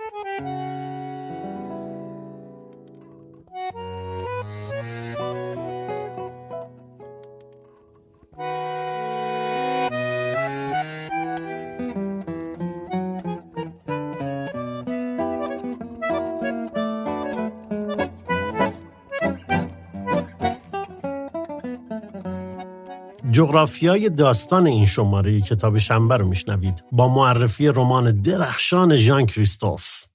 Música جغرافیای داستان این شماره کتاب شنبه رو میشنوید. با معرفی رمان درخشان ژان کریستوف.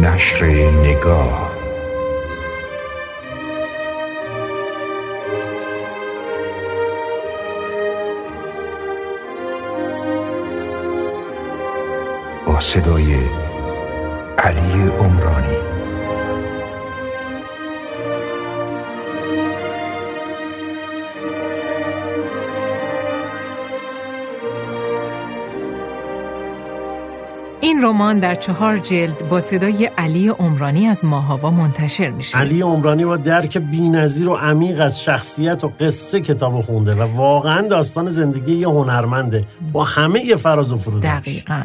نشر نگاه. با صدای علی عمرانی. این رمان در چهار جلد با صدای علی عمرانی از ماهاوا منتشر میشه. علی عمرانی با درک بینظیر و عمیق از شخصیت و قصه کتاب خونده و واقعا داستان زندگی یه هنرمنده با همه فراز و فرودش دقیقا.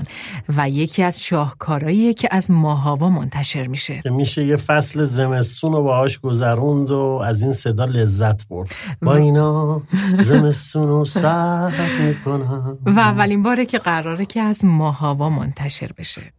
و یکی از شاهکارهاییه که از ماهاوا منتشر میشه. که میشه یه فصل زمستون رو باهاش گذروند و از این صدا لذت برد. با اینا زمستون رو سر می‌کنم. و اولین باره که قراره که از ماهاوا منتشر بشه.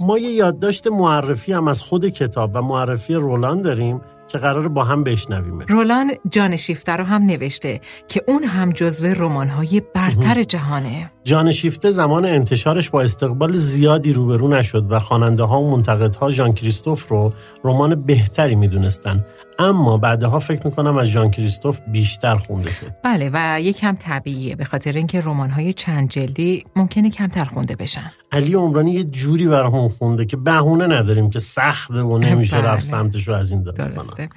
ما یه یادداشت معرفی هم از خود کتاب و معرفی رولان داریم. که قرار با هم بشنویم رولان جان شیفته رو هم نوشته که اون هم جزو رمان‌های برتر جهانه. جان شیفته زمان انتشارش با استقبال زیادی روبرو نشد و خواننده ها و منتقدها ژان کریستوف رو رمان بهتری می‌دونستن. اما بعدها فکر می‌کنم از ژان کریستوف بیشتر خونده شد. بله و یکم طبیعیه به خاطر اینکه رمان‌های چند جلدی ممکنه کمتر خونده بشن. علی عمرانی یه جوری برامون خونده که بهونه نداریم که سخته و نمیشه بله. رفت سمتش رو از این داستانا. درسته.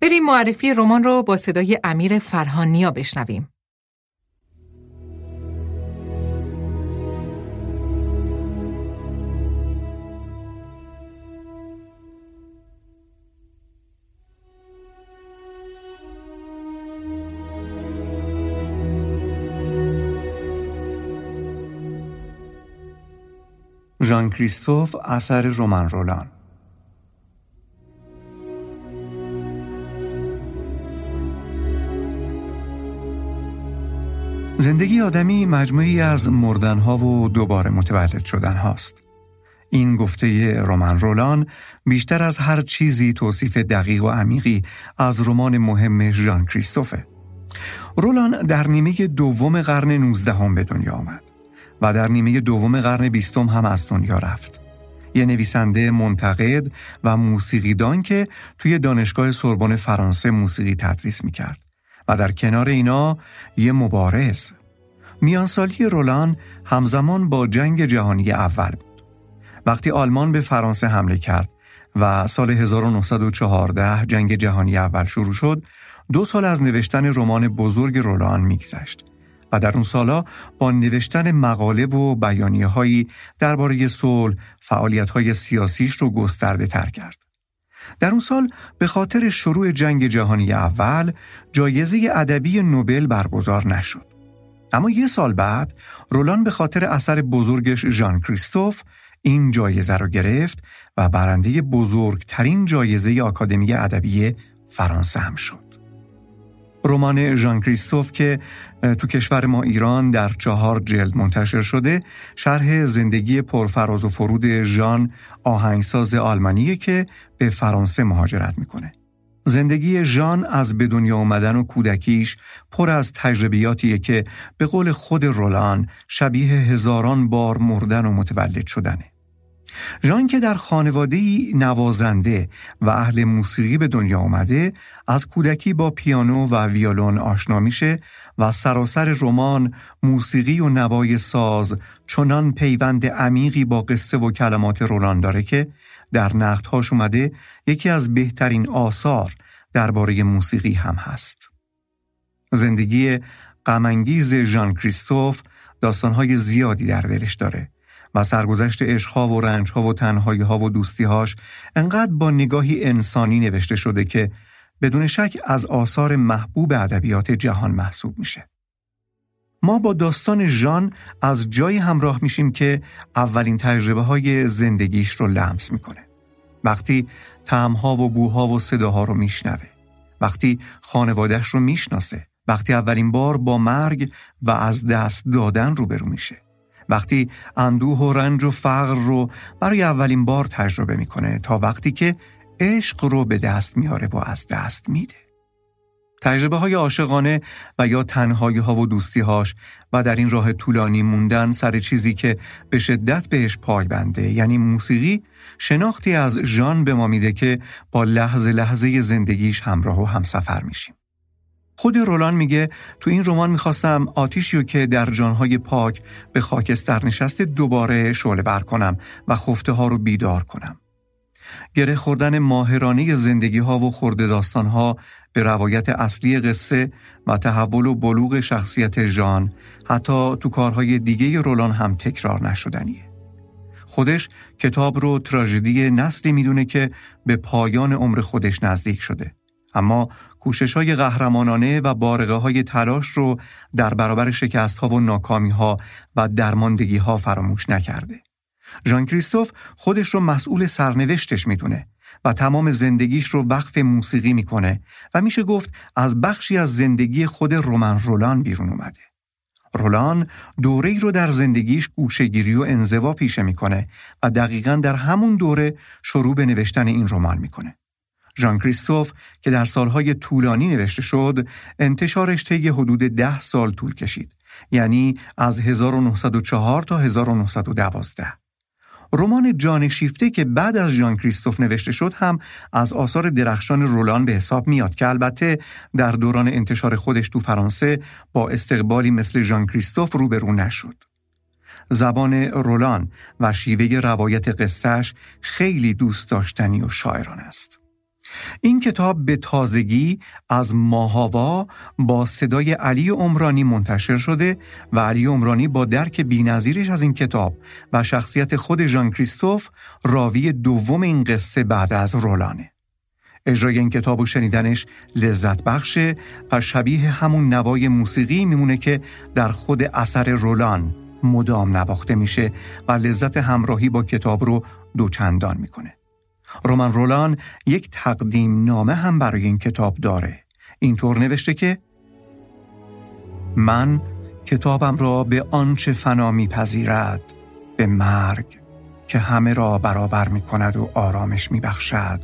بریم معرفی رمان رو با صدای امیر فرهانیا بشنویم. ژان کریستوف اثر رومن رولان زندگی آدمی مجموعی از مردنها و دوباره متولد شدن هاست. این گفته رومن رولان بیشتر از هر چیزی توصیف دقیق و عمیقی از رمان مهم ژان کریستوفه. رولان در نیمه دوم قرن 19 به دنیا آمد و در نیمه دوم قرن بیستم هم از دنیا رفت. یه نویسنده منتقد و موسیقیدان که توی دانشگاه سوربن فرانسه موسیقی تدریس می‌کرد و در کنار اینا یه مبارز. میانسالی رولان همزمان با جنگ جهانی اول بود. وقتی آلمان به فرانسه حمله کرد و سال 1914 جنگ جهانی اول شروع شد، دو سال از نوشتن رمان بزرگ رولان میگذشت و در اون سالا با نوشتن مقاله و بیانیه هایی درباره صلح فعالیت های سیاسیش رو گسترده تر کرد. در اون سال به خاطر شروع جنگ جهانی اول جایزه ادبی نوبل برگزار نشد. اما یه سال بعد رولان به خاطر اثر بزرگش ژان کریستوف این جایزه رو گرفت و برنده بزرگترین جایزه آکادمی ادبی فرانسه هم شد. رمان ژان کریستوف که تو کشور ما ایران در چهار جلد منتشر شده شرح زندگی پرفراز و فرود ژان آهنگساز آلمانیه که به فرانسه مهاجرت می‌کنه. زندگی ژان از به دنیا آمدن و کودکیش پر از تجربیاتیه که به قول خود رولان شبیه هزاران بار مردن و متولد شدنه. ژان که در خانواده نوازنده و اهل موسیقی به دنیا آمده از کودکی با پیانو و ویولون آشنا میشه و سراسر رمان موسیقی و نوای ساز چنان پیوند عمیقی با قصه و کلمات رولان داره که در نقدهاش اومده یکی از بهترین آثار درباره موسیقی هم هست. زندگی غمانگیز ژان کریستوف داستانهای زیادی در دلش داره و سرگذشت عشقها و رنجها و تنهاییها و دوستیهاش انقدر با نگاهی انسانی نوشته شده که بدون شک از آثار محبوب ادبیات جهان محسوب میشه. ما با داستان ژان از جایی همراه میشیم که اولین تجربه های زندگیش رو لمس می‌کنه. وقتی تعمها و بوها و صداها رو میشنوه. وقتی خانوادهش رو می‌شناسه. وقتی اولین بار با مرگ و از دست دادن روبرو میشه. وقتی اندوه و رنج و فقر رو برای اولین بار تجربه می‌کنه تا وقتی که عشق رو به دست میاره و از دست میده. تجربه های عاشقانه و یا تنهایی ها و دوستی هاش و در این راه طولانی موندن سر چیزی که به شدت بهش پای بنده یعنی موسیقی شناختی از ژان به ما میده که با لحظه لحظه زندگیش همراه و همسفر میشیم. خود رولان میگه تو این رمان می‌خواستم آتیشی رو که در جانهای پاک به خاکستر نشسته دوباره شعله بر کنم و خفته ها رو بیدار کنم. گره خوردن ماهرانه زندگی ها و خورده داستان ها به روایت اصلی قصه و تحول و بلوغ شخصیت ژان حتی تو کارهای دیگه رولان هم تکرار نشدنیه. خودش کتاب رو تراژدی نسلی می‌دونه که به پایان عمر خودش نزدیک شده. اما کوشش های قهرمانانه و بارقه های تلاش رو در برابر شکست ها و ناکامی ها و درماندگی ها فراموش نکرده. ژان کریستوف خودش رو مسئول سرنوشتش می‌دونه و تمام زندگیش رو وقف موسیقی می‌کنه و میشه گفت از بخشی از زندگی خود رومن رولان بیرون اومده. رولان دوره ای رو در زندگیش گوشگیری و انزوا پیشه می‌کنه و دقیقا در همون دوره شروع به نوشتن این رمان می‌کنه. ژان کریستوف که در سالهای طولانی نوشته شد انتشارش طی حدود ده سال طول کشید یعنی از 1904 تا 1912 رمان جان شیفته که بعد از ژان کریستوف نوشته شد هم از آثار درخشان رولان به حساب میاد که البته در دوران انتشار خودش تو فرانسه با استقبالی مثل ژان کریستوف روبرو نشد. زبان رولان و شیوه روایت قصهش خیلی دوست داشتنی و شاعران است. این کتاب به تازگی از ماهاوا با صدای علی عمرانی منتشر شده و علی عمرانی با درک بینظیرش از این کتاب و شخصیت خود ژان کریستوف راوی دوم این قصه بعد از رولانه. اجرای این کتاب و شنیدنش لذت بخشه و شبیه همون نوای موسیقی میمونه که در خود اثر رولان مدام نواخته میشه و لذت همراهی با کتاب رو دوچندان می‌کنه. رومن رولان یک تقدیم نامه هم برای این کتاب داره اینطور نوشته که من کتابم را به آنچه فنا میپذیرد به مرگ که همه را برابر می کند و آرامش می بخشد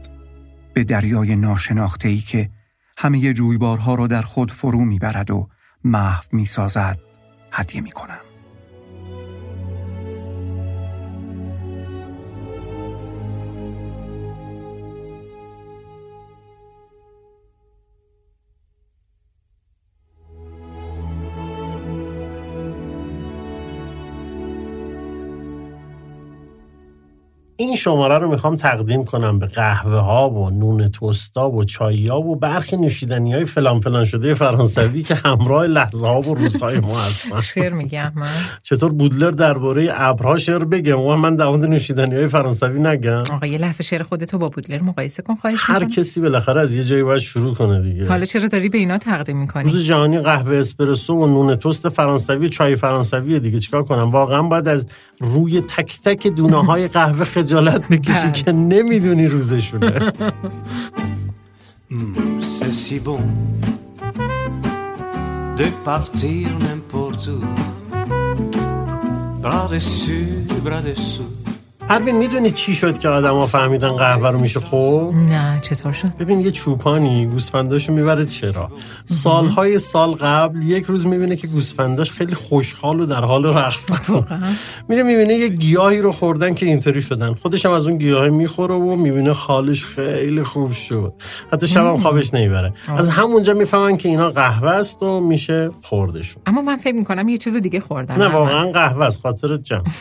به دریای ناشناخته ای که همه جویبارها را در خود فرو می برد و محو می سازد هدیه می کنم. این شماره رو می‌خوام تقدیم کنم به قهوه ها و نون توستا و چایی ها و برخی نوشیدنی های فلان فلان شده فرانسوی که همراه لحظه ها و روزهای ما هستن. شعر میگم من چطور بودلر درباره ابرها شعر بگم و من در نوشیدنی های فرانسوی نگم. آقا یه لحظه شعر خودتو با بودلر مقایسه کن خواهش هر کسی بالاخره از یه جایی باید شروع کنه دیگه. حالا چرا داری به اینا تقدیم می‌کنی؟ روز جهانی قهوه اسپرسو و نون توست فرانسوی چای فرانسوی دیگه. چیکار کنم؟ واقعا باید از روی تک تک دونه های قهوه خجالت بکشی که نمی‌دونی روزشونه C'est si bon de partir n'importe où, bras dessus, bras dessous, پروین می‌دونی چی شد که آدما فهمیدن قهوه رو میشه خورد؟ نه چطور شد؟ ببین یه چوپانی گوسفنداشو می‌بره چرا؟ سالهای سال قبل یک روز می‌بینه که گوسفنداش خیلی خوشحال و در حال رقص میره می‌بینه یه گیاهی رو خوردن که اینطوری شدن. خودش هم از اون گیاه می‌خوره و می‌بینه حالش خیلی خوب شد. حتی شبم خوابش نمی‌بره از همونجا می‌فهمن که اینا قهوه است و میشه خوردشون. اما من فکر می‌کنم یه چیز دیگه خوردم. نه واقعا قهوه است. خاطرت جمع.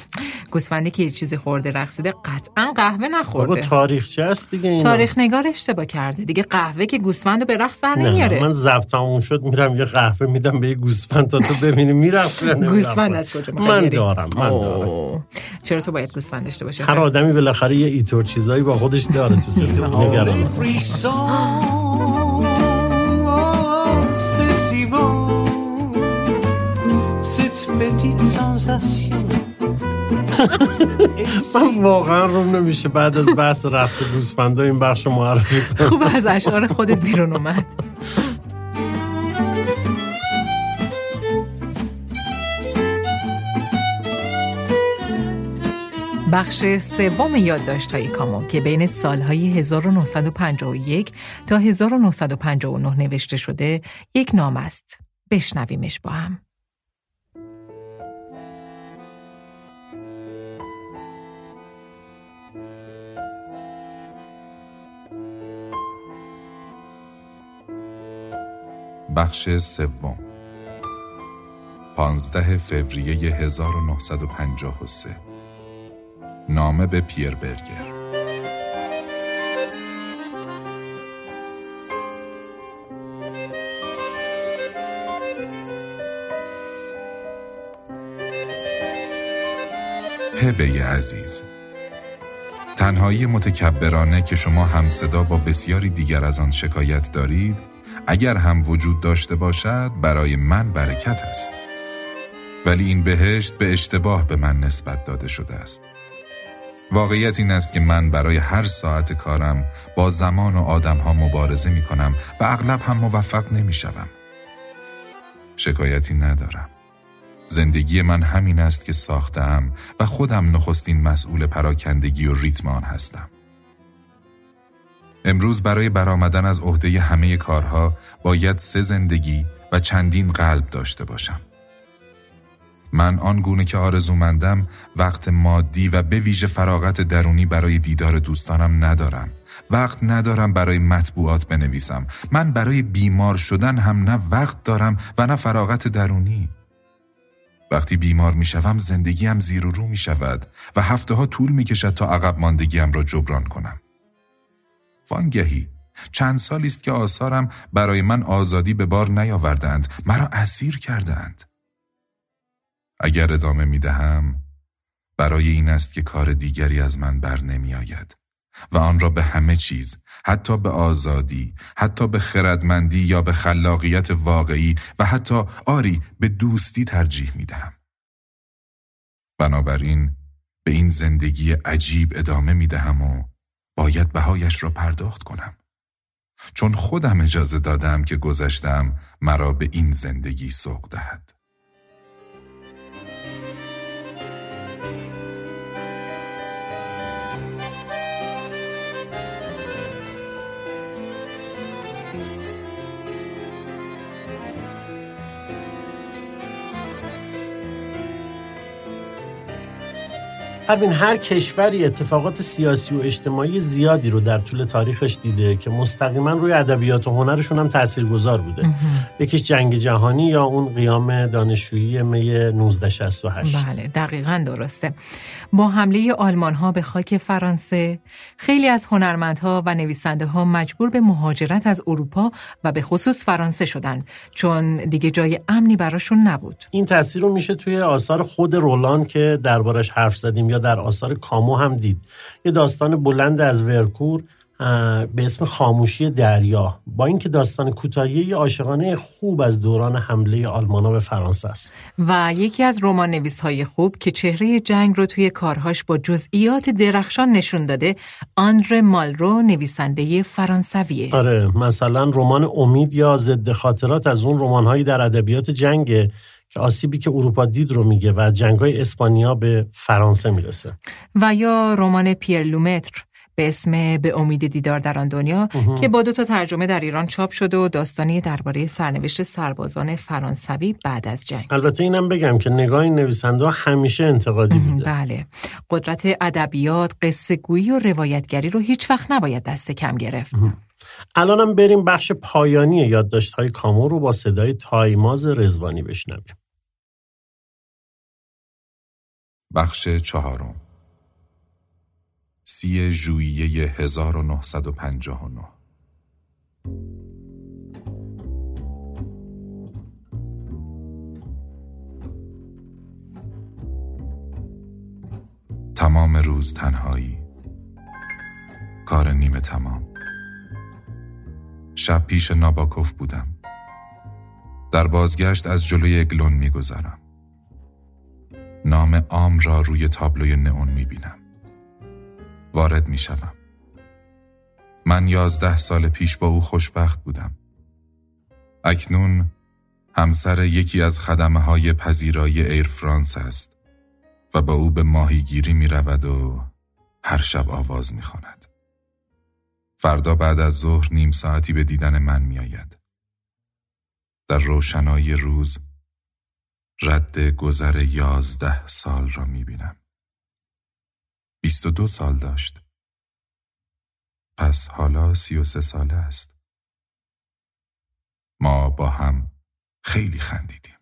گوسفندی که یه چیزی خورده رقصیده قطعا قهوه نخورده بابا تاریخچه است دیگه اینا تاریخ نگار اشتباه کرده دیگه قهوه که گوسفند رو به رقص در نمیاره من ضبط تموم شد میرم یه قهوه میدم به یه گوسفند تا تو ببینی میرقصه. گوسفند از کجا من؟ دارم من دارم اوه. چرا تو باید گوسفند داشته باشی هر آدمی بالاخره یه ایتور چیزایی با خودش داره تو زندگی نگران petite sensation. من واقعا روم نمیشه بعد از بحث رقص گوسفندا این بخش رو معرفی کنم خوب از اشعار خودت بیرون اومد بخش سوم یادداشت‌های کامو که بین سالهای 1951 تا 1959 نوشته شده یک نام است. بشنویمش با هم. بخش سوم. 15 فوریه 1953 نامه به پیر برگر. هبه عزیز تنهایی متکبرانه که شما هم صدا با بسیاری دیگر از آن شکایت دارید اگر هم وجود داشته باشد برای من برکت است ولی این بهشت به اشتباه به من نسبت داده شده است واقعیت این است که من برای هر ساعت کارم با زمان و آدم ها مبارزه می کنم و اغلب هم موفق نمی شوم. شکایتی ندارم. زندگی من همین است که ساختم و خودم نخستین مسئول پراکندگی و ریتم آن هستم. امروز برای برآمدن از عهده همه کارها باید سه زندگی و چندین قلب داشته باشم. من آن گونه که آرزومندم وقت مادی و به ویژه فراغت درونی برای دیدار دوستانم ندارم. وقت ندارم برای مطبوعات بنویسم. من برای بیمار شدن هم نه وقت دارم و نه فراغت درونی. وقتی بیمار می شوم زندگیم زیر و رو می شود و هفته ها طول می کشد تا عقب ماندگیم را جبران کنم. وانگهی. چند سالی است که آثارم برای من آزادی به بار نیاوردند مرا اسیر کردند. اگر ادامه می دهم برای این است که کار دیگری از من بر نمی آید و آن را به همه چیز حتی به آزادی حتی به خردمندی یا به خلاقیت واقعی و حتی آری به دوستی ترجیح می دهم. بنابراین به این زندگی عجیب ادامه می دهم و باید بهایش را پرداخت کنم. چون خودم اجازه دادم که گذشتم مرا به این زندگی سوق دهد. پروین هر کشوری اتفاقات سیاسی و اجتماعی زیادی رو در طول تاریخش دیده که مستقیما روی ادبیات و هنرشون هم تاثیرگذار بوده. یکیش جنگ جهانی یا اون قیام دانشجویی می 1968 بله دقیقا درسته. با حمله آلمان ها به خاک فرانسه خیلی از هنرمندها و نویسنده ها مجبور به مهاجرت از اروپا و به خصوص فرانسه شدند چون دیگه جای امنی براشون نبود. این تاثیر رو میشه توی آثار خود رولان که دربارش حرف زدیم یا در آثار کامو هم دید. یه داستان بلند از ورکور به اسم خاموشی دریا. با اینکه داستان کوتاهی عاشقانه خوب از دوران حمله آلمانا به فرانسه است. و یکی از رمان نویس های خوب که چهره جنگ رو توی کارهاش با جزئیات درخشان نشون داده آندر مالرو نویسنده فرانسویه. آره مثلا رمان امید یا ضد خاطرات از اون رمانهایی در ادبیات جنگه. که آسیبی که اروپا دید رو میگه و جنگ های اسپانیا به فرانسه می‌رسه. و یا رمان پیر لومتر به اسم به امید دیدار در آن دنیا که با دو تا ترجمه در ایران چاپ شده و داستانی درباره سرنوشت سربازان فرانسوی بعد از جنگ. البته اینم بگم که نگاه این نویسنده همیشه انتقادی بوده. بله. قدرت ادبیات قصه گویی و روایتگری رو هیچ وقت نباید دست کم گرفت. الانم بریم بخش پایانی یادداشت های کامو رو با صدای تایماز رزوانی بشنویم. بخش چهارم. سی ژوئیه 1959 تمام روز تنهایی. کار نیمه تمام. شب پیش ناباکوف بودم. در بازگشت از جلوی اگلون میگذرم. نام عام را روی تابلوی نئون می‌بینم وارد می شوم. من یازده سال پیش با او خوشبخت بودم. اکنون همسر یکی از خدمه های پذیرایی ایر فرانس است و با او به ماهیگیری می رود و هر شب آواز می خواند. فردا بعد از ظهر نیم ساعتی به دیدن من می آید. در روشنایی روز رد گذر یازده سال را می بینم. بیست و دو سال داشت. پس حالا سی و سه ساله است. ما با هم خیلی خندیدیم.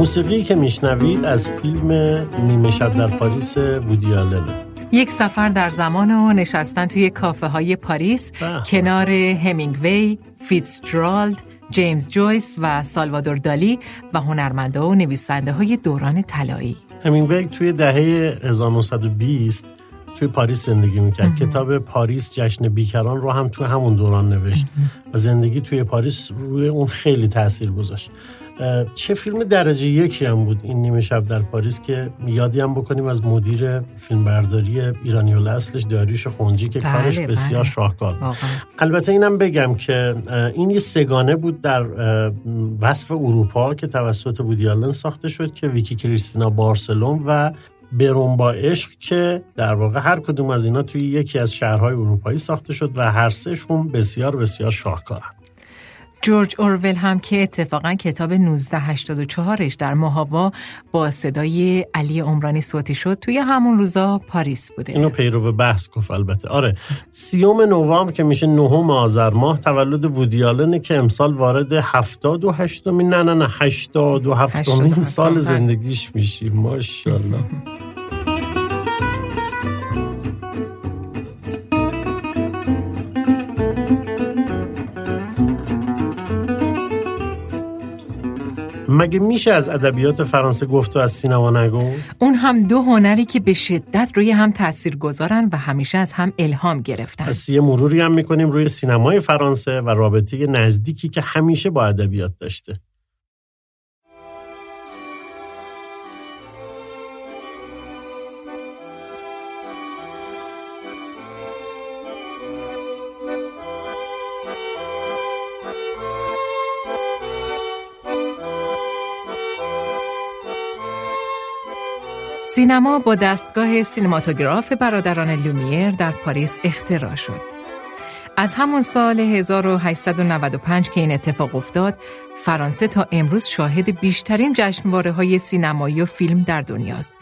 موسیقی که میشنوید از فیلم نیمه شب در پاریس وودی آلنه یک سفر در زمان و نشستن توی کافه های پاریس به. کنار همینگوی، فیتزجرالد، جیمز جویس و سالوادور دالی و هنرمنده و نویسنده های دوران طلایی. همینگوی توی دهه 1920 توی پاریس زندگی می‌کرد. کتاب پاریس جشن بیکران رو هم توی همون دوران نوشت و زندگی توی پاریس روی اون خیلی تاثیر گذاشت. چه فیلم درجه یکی هم بود این نیمه شب در پاریس که یادی هم بکنیم از مدیر فیلمبرداری ایرانی اصلش داریوش خونجی که بله، کارش بله. بسیار شاهکار بود. واقعا. البته اینم بگم که این یه سگانه بود در وصف اروپا که توسط وودی آلن ساخته شد که ویکی کریستینا بارسلون و برون با عشق که در واقع هر کدوم از اینا توی یکی از شهرهای اروپایی ساخته شد و هر سهشون بسیار بسیار شاهکارن جورج اورول هم که اتفاقا کتاب 1984ش در ماهاوا با صدای علی عمرانی صوتی شد توی همون روزا پاریس بوده. اینو پیرو بحث گفت البته آره سیوم نوامبر که میشه نهم آذر ماه تولد وودی آلنه که امسال وارد هفتاد و هشتمین نه نه نه هشتاد و هفتمین هشتاد و سال هفتم، بله. زندگیش میشی ماشاءالله مگه میشه از ادبیات فرانسه گفت و از سینما نگو؟ اون هم دو هنری که به شدت روی هم تأثیر گذارن و همیشه از هم الهام گرفتن. پس یه مروری هم می‌کنیم روی سینمای فرانسه و رابطه نزدیکی که همیشه با ادبیات داشته سینما با دستگاه سینماتوگراف برادران لومیر در پاریس اختراع شد. از همون سال 1895 که این اتفاق افتاد، فرانسه تا امروز شاهد بیشترین جشنواره های سینمایی و فیلم در دنیاست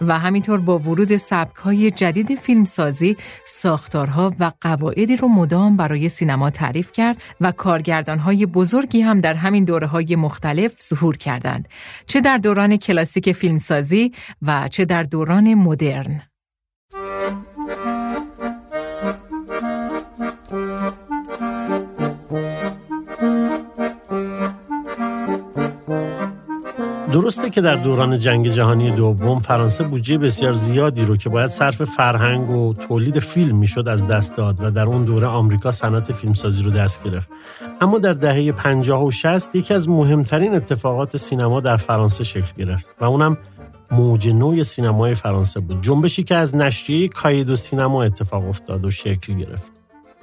و همینطور با ورود سبک های جدید فیلمسازی ساختارها و قواعدی رو مدام برای سینما تعریف کرد و کارگردان های بزرگی هم در همین دوره های مختلف ظهور کردند چه در دوران کلاسیک فیلمسازی و چه در دوران مدرن. درسته که در دوران جنگ جهانی دوم فرانسه بودجه بسیار زیادی رو که باید صرف فرهنگ و تولید فیلم می‌شد از دست داد و در اون دوره آمریکا صنعت فیلمسازی رو دست گرفت. اما در دهه 50 و 60 یکی از مهمترین اتفاقات سینما در فرانسه شکل گرفت و اونم موج نوع سینمای فرانسه بود. جنبشی که از نشریه کاید و سینما اتفاق افتاد و شکل گرفت.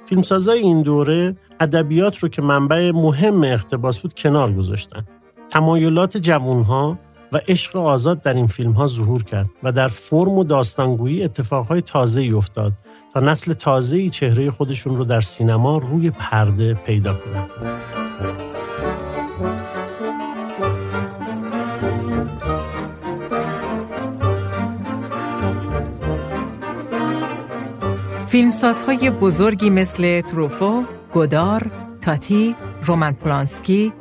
فیلمسازای این دوره ادبیات رو که منبع مهم اقتباس بود کنار گذاشتن. تمایلات جوانها و عشق آزاد در این فیلم ها ظهور کرد و در فرم و داستانگویی اتفاقهای تازه ای افتاد تا نسل تازه ای چهره خودشون رو در سینما روی پرده پیدا کنند. فیلمسازهای بزرگی مثل تروفو، گودار، تاتی، رومن پولانسکی،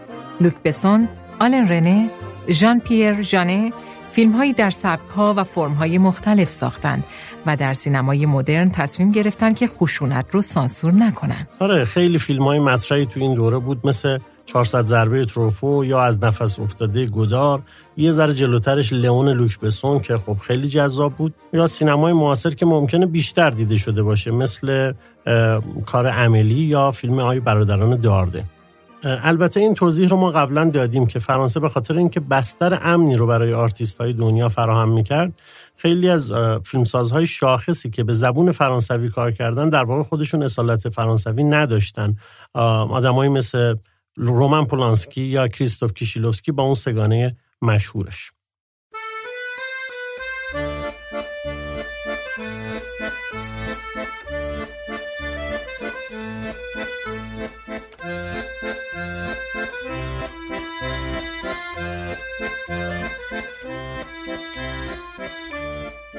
لوک بسون آلن رنه، ژان پیر ژانه فیلمهایی در سبکها و فرمهای مختلف ساختند و در سینمای مدرن تصمیم گرفتن که خشونت رو سانسور نکنن. آره خیلی فیلم های مطرحی تو این دوره بود مثل 400 ضربه تروفو یا از نفس افتاده گدار یه ذره جلوترش لئون لوک بسون که خب خیلی جذاب بود. یا سینمای معاصر که ممکنه بیشتر دیده شده باشه مثل کار املی یا فیلم های برادران دارده. البته این توضیح رو ما قبلا دادیم که فرانسه به خاطر اینکه بستر امنی رو برای آرتیست های دنیا فراهم می‌کرد خیلی از فیلمسازهای شاخصی که به زبون فرانسوی کار کردن در واقع خودشون اصالت فرانسوی نداشتن. آدمایی مثل رومن پولانسکی یا کریستوف کیشیلوفسکی با اون سگانه مشهورش.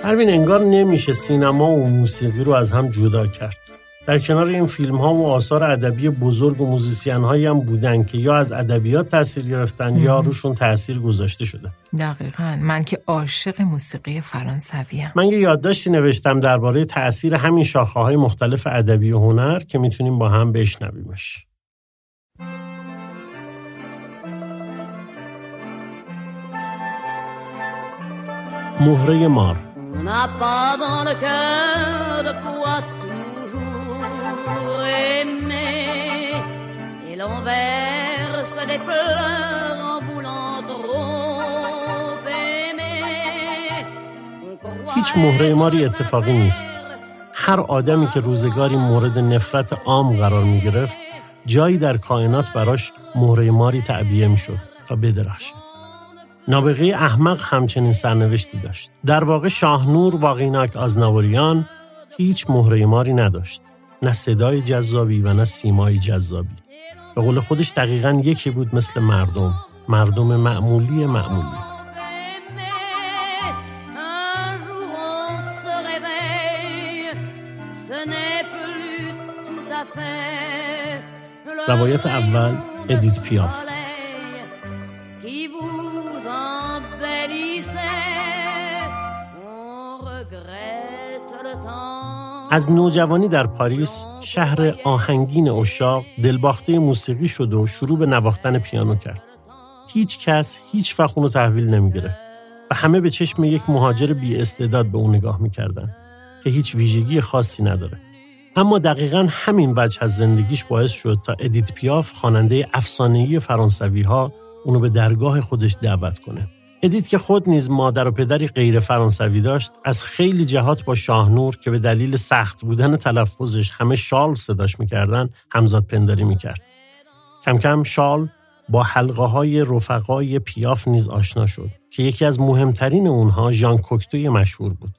پروین انگار نمیشه سینما و موسیقی رو از هم جدا کرد. در کنار این فیلم ها و آثار ادبی بزرگ و موزیسین هایی هم بودن که یا از ادبیات تاثیر گرفتن یا روشون تاثیر گذاشته شده. دقیقا. من که عاشق موسیقی فرانسوی هم. من یه یادداشتی نوشتم درباره تاثیر همین شاخه های مختلف ادبی و هنر که می‌تونیم با هم بشنویمش. Trop aimer. هیچ مهره ماری اتفاقی نیست. هر آدمی که روزگاری مورد نفرت عام قرار می گرفت جایی در کائنات براش مهره ماری تعبیه می شد تا بدرخشه نابغه احمق همچنین سرنوشتی داشت. در واقع شاهنور واقعیناک آزناوریان هیچ مهره ماری نداشت. نه صدای جذابی و نه سیمای جذابی. به قول خودش دقیقا یکی بود مثل مردم. مردم معمولی معمولی. روایت اول ادیت پیاف از نوجوانی در پاریس شهر آهنگین اشاق دلباخته موسیقی شد و شروع به نواختن پیانو کرد. هیچ کس هیچ وقت اونو تحویل نمی گرفت و همه به چشم یک مهاجر بی استعداد به اون نگاه می‌کردن که هیچ ویژگی خاصی نداره. اما دقیقا همین وجه از زندگیش باعث شد تا ادیت پیاف خواننده افسانه‌ای فرانسوی ها اونو به درگاه خودش دعوت کنه. ادیت که خود نیز مادر و پدری غیر فرانسوی داشت از خیلی جهات با شاهنور که به دلیل سخت بودن تلفظش همه شارل صداش می‌کردن همزاد پنداری می‌کرد. کم کم شارل با حلقه های رفقای پیاف نیز آشنا شد که یکی از مهمترین اونها ژان کوکتوی مشهور بود.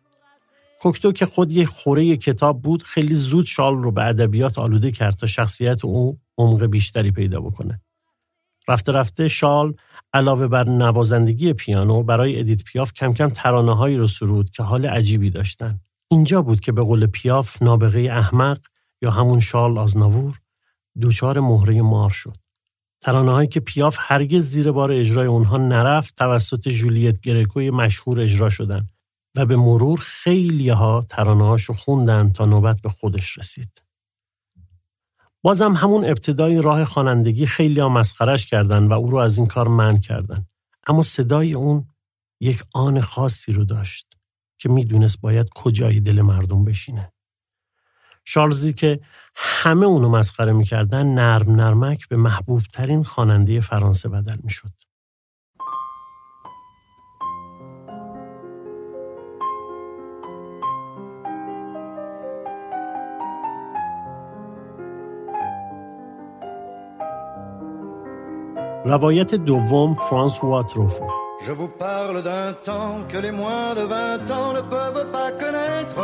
کوکتو که خود یک خوره کتاب بود خیلی زود شارل رو به ادبیات آلوده کرد تا شخصیت او عمق بیشتری پیدا بکنه. رفته رفته شارل علاوه بر نوازندگی پیانو برای ادیت پیاف کم کم ترانه هایی رو سرود که حال عجیبی داشتن. اینجا بود که به قول پیاف نابغه احمق یا همون شارل آزناوور دوچار مهره مار شد. ترانه هایی که پیاف هرگز زیر بار اجرای اونها نرفت توسط جولیت گرکوی مشهور اجرا شدن و به مرور خیلی ها ترانه هاشو خوندن تا نوبت به خودش رسید. بازم همون ابتدای راه خوانندگی خیلی ها مسخرش کردن و او رو از این کار من کردن. اما صدای اون یک آن خاصی رو داشت که می‌دونست باید کجای دل مردم بشینه. شارلزی که همه اونو مسخره می‌کردن نرم نرمک به محبوب ترین خواننده فرانسه بدل می‌شد. روایت دوم فرانسوا تروفو Je vous parle d'un temps que les moins de 20 ans ne peuvent pas connaître.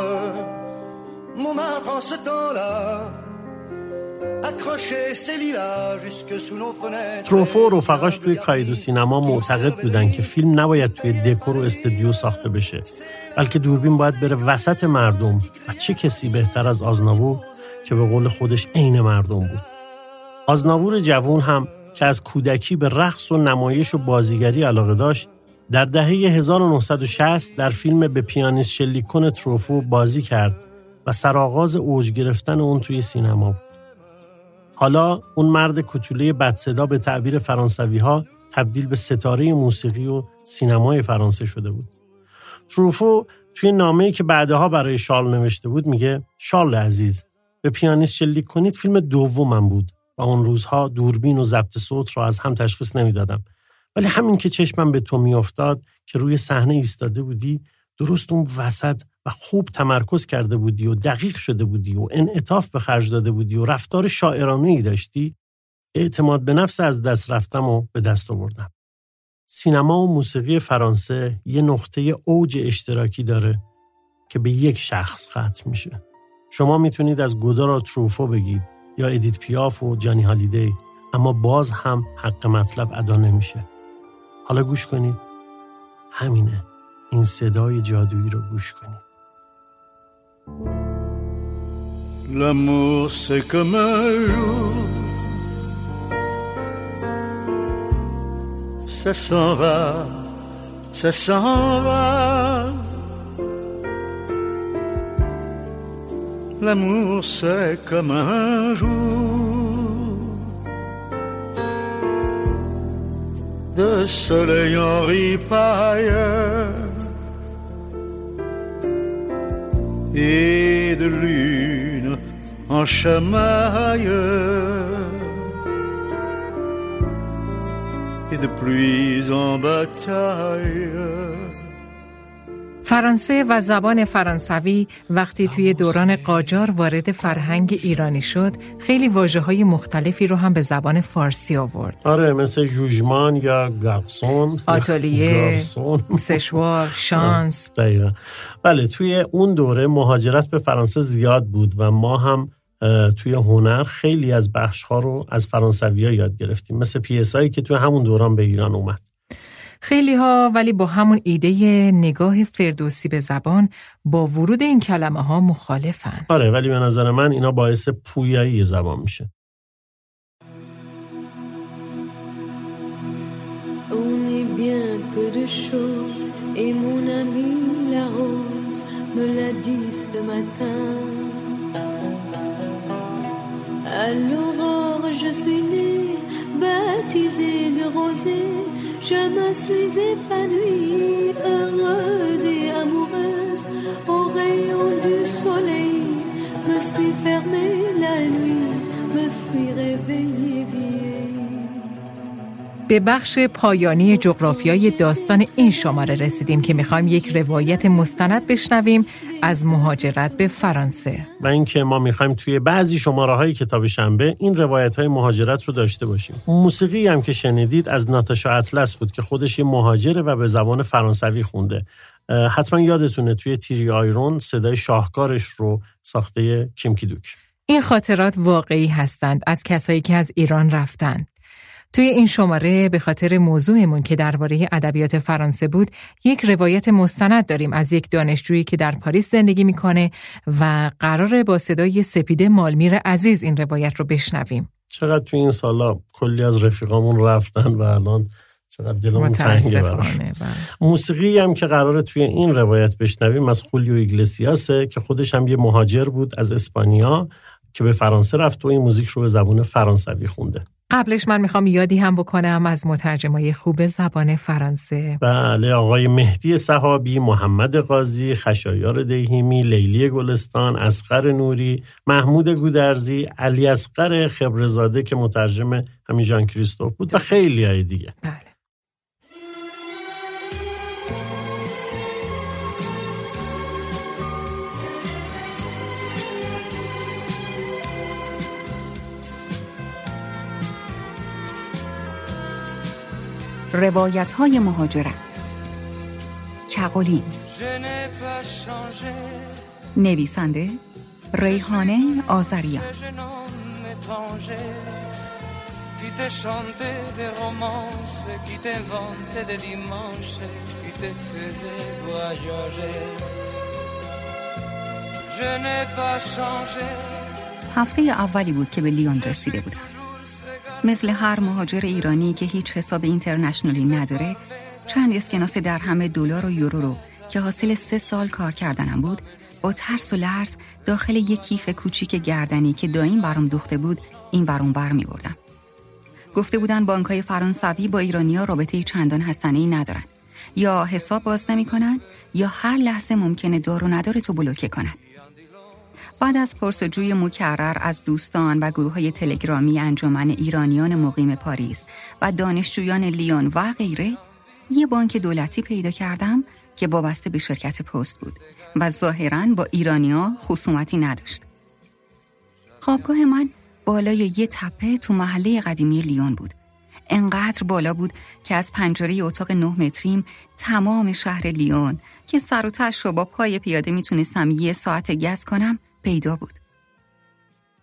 Montmartre en ce temps-là. تروفو و رفقاش توی کایدو سینما معتقد بودن که فیلم نباید توی دکور و استودیو ساخته بشه بلکه دوربین باید بره وسط مردم و چه کسی بهتر از آزناوور که به قول خودش عین مردم بود آزناوور جوون هم که از کودکی به رقص و نمایش و بازیگری علاقه داشت در دهه 1960 در فیلم به پیانیست شلیکون تروفو بازی کرد و سرآغاز اوج گرفتن اون توی سینما بود. حالا اون مرد کوچوله بدصدا به تعبیر فرانسوی ها تبدیل به ستاره موسیقی و سینمای فرانسه شده بود. تروفو توی نامه‌ای که بعدها برای شارل نوشته بود میگه شارل عزیز به پیانیست شلیک کنید فیلم دومم بود و اون روزها دوربین و ضبط صوت را از هم تشخیص نمی‌دادم. ولی همین که چشمم به تو میافتاد که روی صحنه ایستاده بودی درست اون وسط و خوب تمرکز کرده بودی و دقیق شده بودی و انعطاف به خرج داده بودی و رفتار شاعرانه ای داشتی اعتماد به نفس از دست رفتم و به دست آوردم. سینما و موسیقی فرانسه یه نقطه اوج اشتراکی داره که به یک شخص ختم میشه. شما می‌تونید از گودارا تروفو بگید. یا ادیت پیاف و جانی هالیدی. اما باز هم حق مطلب ادا نمیشه. حالا گوش کنید. همینه. این صدای جادویی رو گوش کنید. C'est comme un jour, ça s'en va, ça s'en va. L'amour c'est comme un jour de soleil en ripaille et de lune en chamaille et de pluie en bataille. فرانسه و زبان فرانسوی وقتی توی دوران قاجار وارد فرهنگ ایرانی شد خیلی واجه های مختلفی رو هم به زبان فارسی آورد. آره مثل جوجمان یا گارسون. آتلیه گارسون. سشوار شانس. دقیقا. بله توی اون دوره مهاجرت به فرانسه زیاد بود و ما هم توی هنر خیلی از بخش ها رو از فرانسوی ها یاد گرفتیم. مثل پیس هایی که توی همون دوران به ایران اومد. خیلی ها ولی با همون ایده نگاه فردوسی به زبان با ورود این کلمه ها مخالفن آره ولی به نظر من اینا باعث پویایی زبان میشه. À l'aurore, je suis née, baptisée de rosée. Je me suis épanouie, heureuse et amoureuse. Au rayon du soleil, me suis fermée la nuit, me suis réveillée. به بخش پایانی جغرافیای داستان این شماره رسیدیم که می‌خوایم یک روایت مستند بشنویم از مهاجرت به فرانسه. و اینکه ما می‌خوایم توی بعضی شماره های کتاب شنبه این روایت های مهاجرت رو داشته باشیم. موسیقی هم که شنیدید از ناتاشا اطلس بود که خودش یه مهاجره و به زبان فرانسوی خونده. حتما یادتونه توی تیری آیرون صدای شاهکارش رو ساخته کیمکی دوک این خاطرات واقعی هستند از کسایی که از ایران رفتند. توی این شماره به خاطر موضوعمون که درباره ادبیات فرانسه بود، یک روایت مستند داریم از یک دانشجویی که در پاریس زندگی می‌کنه و قراره با صدای سپیده مالمیر عزیز این روایت رو بشنویم. چقدر توی این سالا کلی از رفیقامون رفتن و الان چقدر دلمون تنگه بله. موسیقی هم که قراره توی این روایت بشنویم از خولیو ایگلسیاسه که خودش هم یه مهاجر بود از اسپانیا که به فرانسه رفت و این موزیک رو به زبان فرانسوی خونده. قبلش من می‌خوام یادی هم بکنم از مترجمای خوب زبان فرانسه. بله آقای مهدی صحابی محمد قاضی خشایار دهیمی لیلی گلستان اسقر نوری محمود گودرزی علی اسقر خبرزاده که مترجم همین جان کریستوف بود و خیلی های دیگه. بله. روایت های مهاجرت. کغولین نویسنده ریحانه آزریان هفته اولی بود که به لیون رسیده بودم. مثل هر مهاجر ایرانی که هیچ حساب اینترنشنالی نداره چند اسکناس در همه دلار و یورو رو که حاصل سه سال کار کردنم بود با ترس و لرز داخل یک کیف کوچیک گردنی که دایم برام دوخته بود این برام بر می بردم. گفته بودن بانکهای فرانسوی با ایرانیا رابطه چندان حسنه ای ندارن یا حساب باز نمی کنن یا هر لحظه ممکنه دار و تو بلوکه کنن. بعد از پرسجوی مکرر از دوستان و گروه های تلگرامی انجمن ایرانیان مقیم پاریس و دانشجویان لیون و غیره یه بانک دولتی پیدا کردم که وابسته به شرکت پست بود و ظاهرا با ایرانیا خصومتی نداشت. خوابگاه من بالای یه تپه تو محله قدیمی لیون بود. انقدر بالا بود که از پنجره اتاق نه متریم تمام شهر لیون که سر و تش رو با پای پیاده می‌تونستم یه ساعت گز کنم پیدا بود.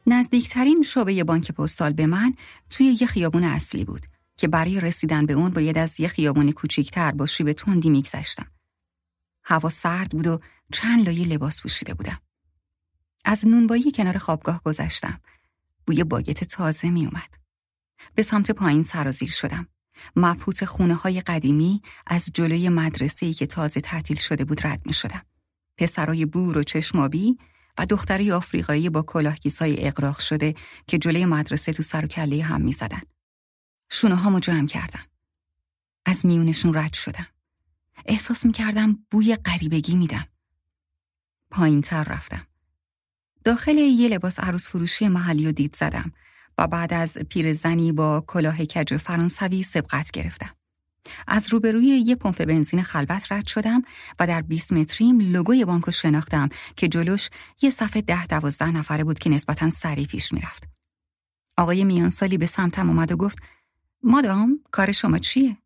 نزدیکترین شعبه بانک پستال به من توی یه خیابون اصلی بود که برای رسیدن به اون باید از یه خیابون کوچیکتر با شیب تندی میگذشتم. هوا سرد بود و چند لایه لباس پوشیده بودم. از نونبایی کنار خوابگاه گذشتم. بوی باگت تازه می اومد. به سمت پایین سرازیر شدم. مبهوت خونه های قدیمی از جلوی مدرسه که تازه تعطیل شده بود رد می شدم. پسرای بور و چشمابی و دختری آفریقایی با کلاهگیسای اقراق شده که جلوی مدرسه تو سر و کله هم می زدن. شونه هامو جمع کردم. از میونشون رد شدم. احساس می کردم بوی غریبگی میدم. پایین تر رفتم. داخل یه لباس عروس فروشی محلی و دید زدم و بعد از پیرزنی با کلاه کج فرانسوی سبقت گرفتم. از روبروی یه پمپ بنزین خلوت رد شدم و در 20 متریم لوگوی بانکو شناختم که جلوش یه صفحه ده دوازده نفره بود که نسبتا سریع پیش می‌رفت. آقای میانسالی به سمتم اومد و گفت مادام کار شما چیه؟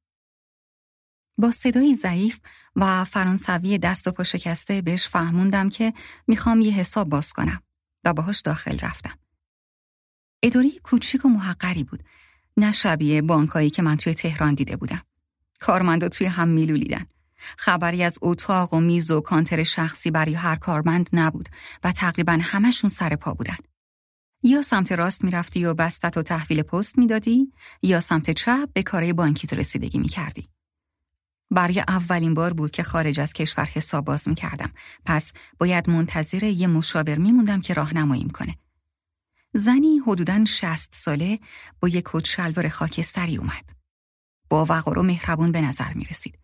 با صدایی ضعیف و فرانسوی دست و پا شکسته بهش فهموندم که می‌خوام یه حساب باز کنم و باهاش داخل رفتم. اداره کوچیک و محقری بود نه شبیه بانکایی که من توی تهران دیده بودم. کارمندا توی هم میلولیدن. خبری از اتاق و میز و کانتر شخصی برای هر کارمند نبود و تقریبا همشون سر پا بودن. یا سمت راست می‌رفتی و بستت و تحویل پست می‌دادی یا سمت چپ به کارهای بانکیت رسیدگی می‌کردی. برای اولین بار بود که خارج از کشور حساب باز می‌کردم پس باید منتظر یه مشاور میموندم که راهنماییم کنه. زنی حدوداً شست ساله با یک کت شلوار خاکستری اومد. با وقار و مهربون به نظر می رسید.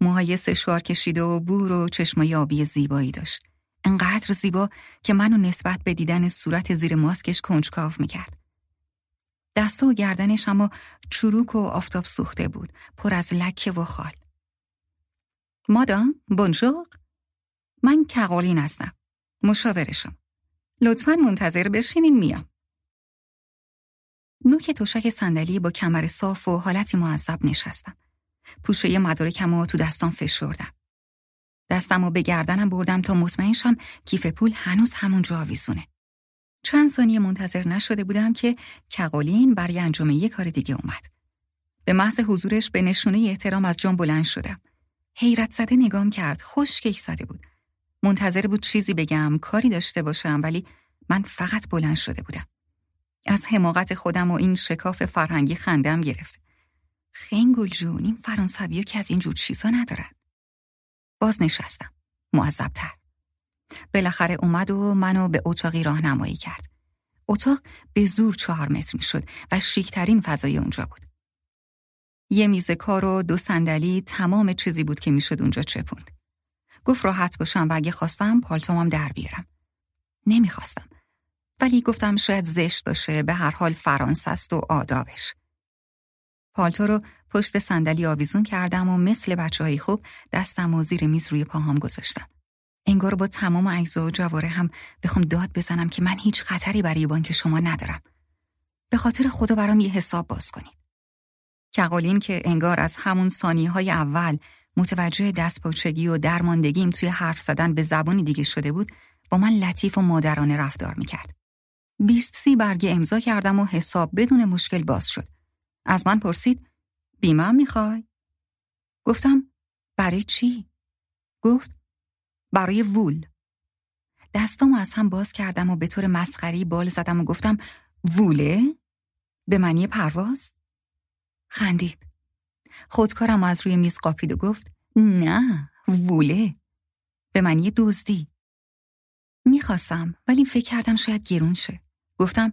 موهای سشوار کشیده و بور و چشمای آبی زیبایی داشت. انقدر زیبا که منو نسبت به دیدن صورت زیر ماسکش کنجکاو می کرد. دستا و گردنش اما چروک و آفتاب سوخته بود پر از لکه و خال. مادام بونژور من کقالین هستم. مشاورشم. لطفا منتظر بشینین میام. نوک تشک صندلی با کمر صاف و حالتی معذب نشستم. پوشه مدارکم و تو دستان فشردم. دستم و به گردنم بردم تا مطمئن شم کیف پول هنوز همونجا آویزونه. چند ثانیه منتظر نشده بودم که کقالین برای انجام یک کار دیگه اومد. به محض حضورش به نشونه احترام از جان بلند شدم. حیرت زده نگام کرد. خوشگیش زده بود. منتظر بود چیزی بگم، کاری داشته باشم ولی من فقط بلند شده بودم. از حماقت خودم و این شکاف فرهنگی خندم گرفت. خنگول جون این فرانسوی که از این جور چیزا ندارن. باز نشستم. معذبتر. بالاخره اومد و منو به اتاقی راهنمایی کرد. اتاق به زور چهار متر می شد و شیکترین فضای اونجا بود. یه میز کار و دو صندلی تمام چیزی بود که می‌شد اونجا چپوند. گفت راحت باشم و اگه خواستم پالتومم در بیارم. نمی‌خواستم. ولی گفتم شاید زشت باشه به هر حال فرانس است و آدابش. پالتو رو پشت صندلی آویزون کردم و مثل بچه های خوب دستم و زیر میز روی پاهام گذاشتم. انگار با تمام عجزا و جواره هم بخوام داد بزنم که من هیچ خطری برای بانک شما ندارم. به خاطر خدا برام یه حساب باز کنید. کقالین که انگار از همون ثانیه های اول متوجه دستپاچگی و درماندگیم توی حرف زدن به زبانی دیگه شده بود با من لطیف و مادرانه رفتار می‌کرد. بیست سی برگه امضا کردم و حساب بدون مشکل باز شد. از من پرسید بیمه می‌خوای؟ گفتم برای چی؟ گفت برای وول. دستامو از هم باز کردم و به طور مسخری بال زدم و گفتم ووله؟ به معنی پرواز؟ خندید. خودکارم از روی میز قاپید و گفت نه ووله به معنی دزدی می‌خواستم ولی فکر کردم شاید گرون شه گفتم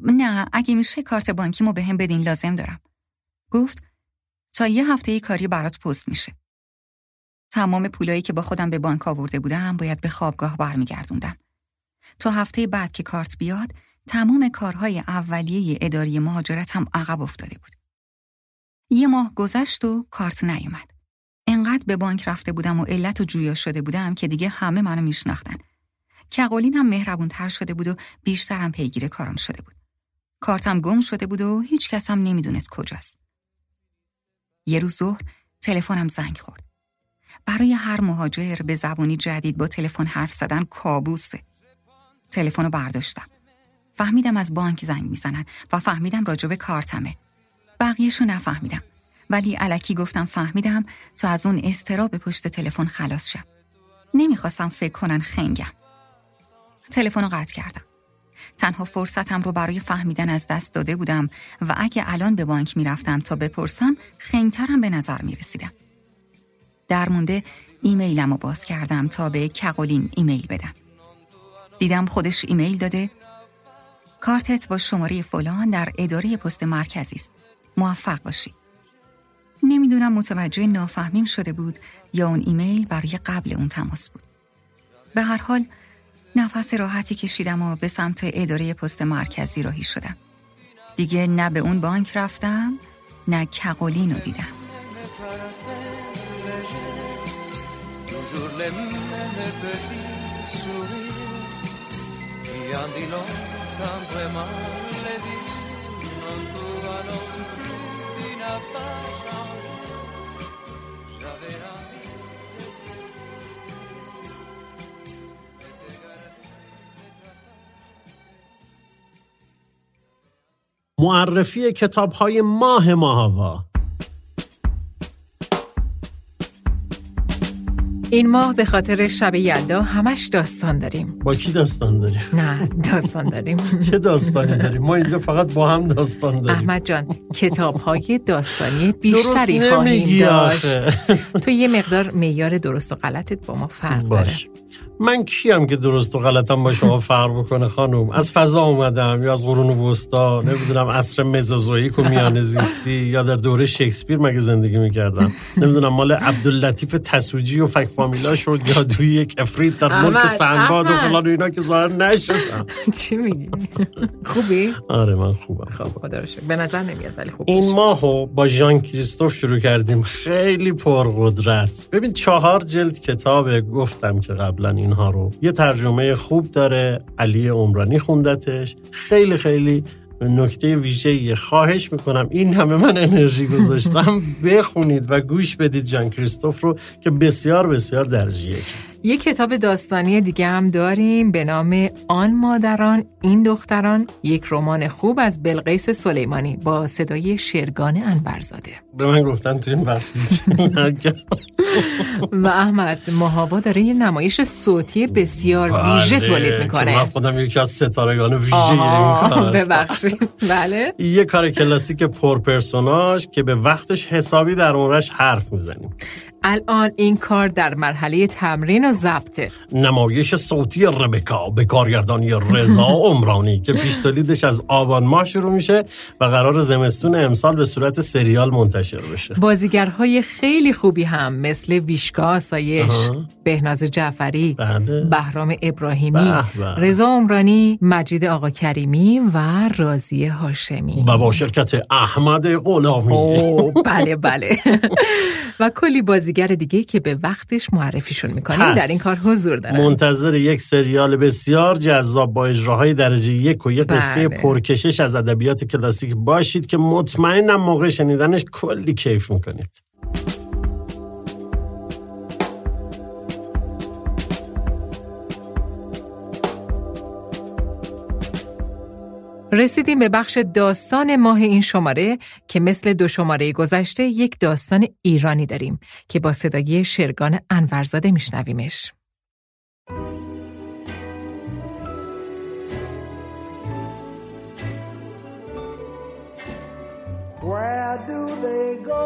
نه اگه میشه کارت بانکیمو به هم بدین لازم دارم گفت تا یه هفته کاری برات پست میشه تمام پولایی که با خودم به بانک آورده بودم باید به خوابگاه برمیگردوندم تا هفته بعد که کارت بیاد تمام کارهای اولیه اداری مهاجرت هم عقب افتاده بود یه ماه گذشت و کارت نیومد. انقدر به بانک رفته بودم و علت و جویا شده بودم که دیگه همه منو میشناختن. کقالین هم مهربونتر شده بود و بیشترم پیگیر کارم شده بود. کارتم گم شده بود و هیچ کس هم نمی‌دونست کجاست. یه روز ظهر تلفنم زنگ خورد. برای هر مهاجر به زبانی جدید با تلفن حرف زدن کابوسه. تلفن رو برداشتم. فهمیدم از بانک زنگ می‌زنن و فهمیدم راجب کارتمه. بقیهشو نفهمیدم ولی علکی گفتم فهمیدم تا از اون استراب پشت تلفن خلاص شم نمی‌خواستم فکر کنن خنگم تلفن رو قطع کردم. تنها فرصتم رو برای فهمیدن از دست داده بودم و اگه الان به بانک می‌رفتم تا بپرسم خنگترم به نظر می‌رسیدم. در مونده ایمیلم رو باز کردم تا به کقولین ایمیل بدم. دیدم خودش ایمیل داده. کارتت با شماره فلان در اداره پست مرکزی است. موفق باشی. نمی‌دونم متوجه نافهمیم شده بود یا اون ایمیل برای قبل اون تماس بود. به هر حال نفس راحتی کشیدم و به سمت اداره پست مرکزی راهی شدم. دیگه نه به اون بانک رفتم نه کقولین رو دیدم. معرفی کتاب های ماه ماهوا این ماه به خاطر شب یلدا همش داستان داریم. با کی داستان داریم؟ نه داستان داریم. چه داستانی داریم؟ ما اینجا فقط با هم داستان داریم. احمد جان کتاب های داستانی بیشتری خواهیم داشت. تو یه مقدار میار درست و غلطت با ما فرق. داره. من کیم که درست و غلطم با شما فرق بکنه خانم از فضا اومدم یا از قرون وسطا نمی‌دونم عصر مزوزویک و میانه زیستی یا در دوره شکسپیر مگه زندگی می‌کردم؟ نمی‌دونم مال عبداللطیف تسوجی و فک فامیلا شد جادوی یک افرید در ملک سنباد و فلان و اینا که ظاهر نشدم چی میگی؟ خوبی؟ آره من خوبم. خب خدا به نظر نمیاد ولی خوب این ماهو با ژان کریستوف شروع کردیم. خیلی پرقدرت. ببین چهار جلد کتابه گفتم که قبلا اینها رو. یه ترجمه خوب داره علی عمرانی خوندتش. خیلی خیلی نکته ویژه خواهش می‌کنم. این همه من انرژی گذاشتم. بخونید و گوش بدید جان کریستوف رو که بسیار بسیار درجیه. یه کتاب داستانی دیگه هم داریم به نام آن مادران این دختران. یک رمان خوب از بلقیس سلیمانی با صدای شرگان انبرزاده به من گفتن تو این و احمد ماهابا داره یه نمایش صوتی بسیار بله، ویژه تولید می‌کنه. من خودم یکی از ستارگان ویژه ببخشید. بله. یه کار کلاسیک پرپرسوناژ که به وقتش حسابی در اونش حرف می‌زنیم. الان این کار در مرحله تمرین و ضبطه نمایش صوتی ربکا به کارگردانی رضا عمرانی که پیش تولیدش از آبان ماه شروع میشه و قرار زمستون امسال به صورت سریال منتشر بشه. بازیگرهای خیلی خوبی هم مثل ویشکا آسایش. بهناز جعفری بله. بهرام ابراهیمی. رضا عمرانی مجید آقا کریمی و رازی هاشمی. و با شرکت احمد غلامی. بله بله. و کلی بازیگر دیگه که به وقتش معرفیشون می‌کنیم. در این کار حضور دارن. منتظر یک سریال بسیار جذاب با اجراهای درجه یک و یک قصه بله. پرکشش از ادبیات کلاسیک باشید که مطمئنم موقع شنیدنش کلی کیف می‌کنید. رسیدیم به بخش داستان ماه این شماره که مثل دو شماره گذشته یک داستان ایرانی داریم که با صدای شرگان انورزاده میشنویمش. Where do they go?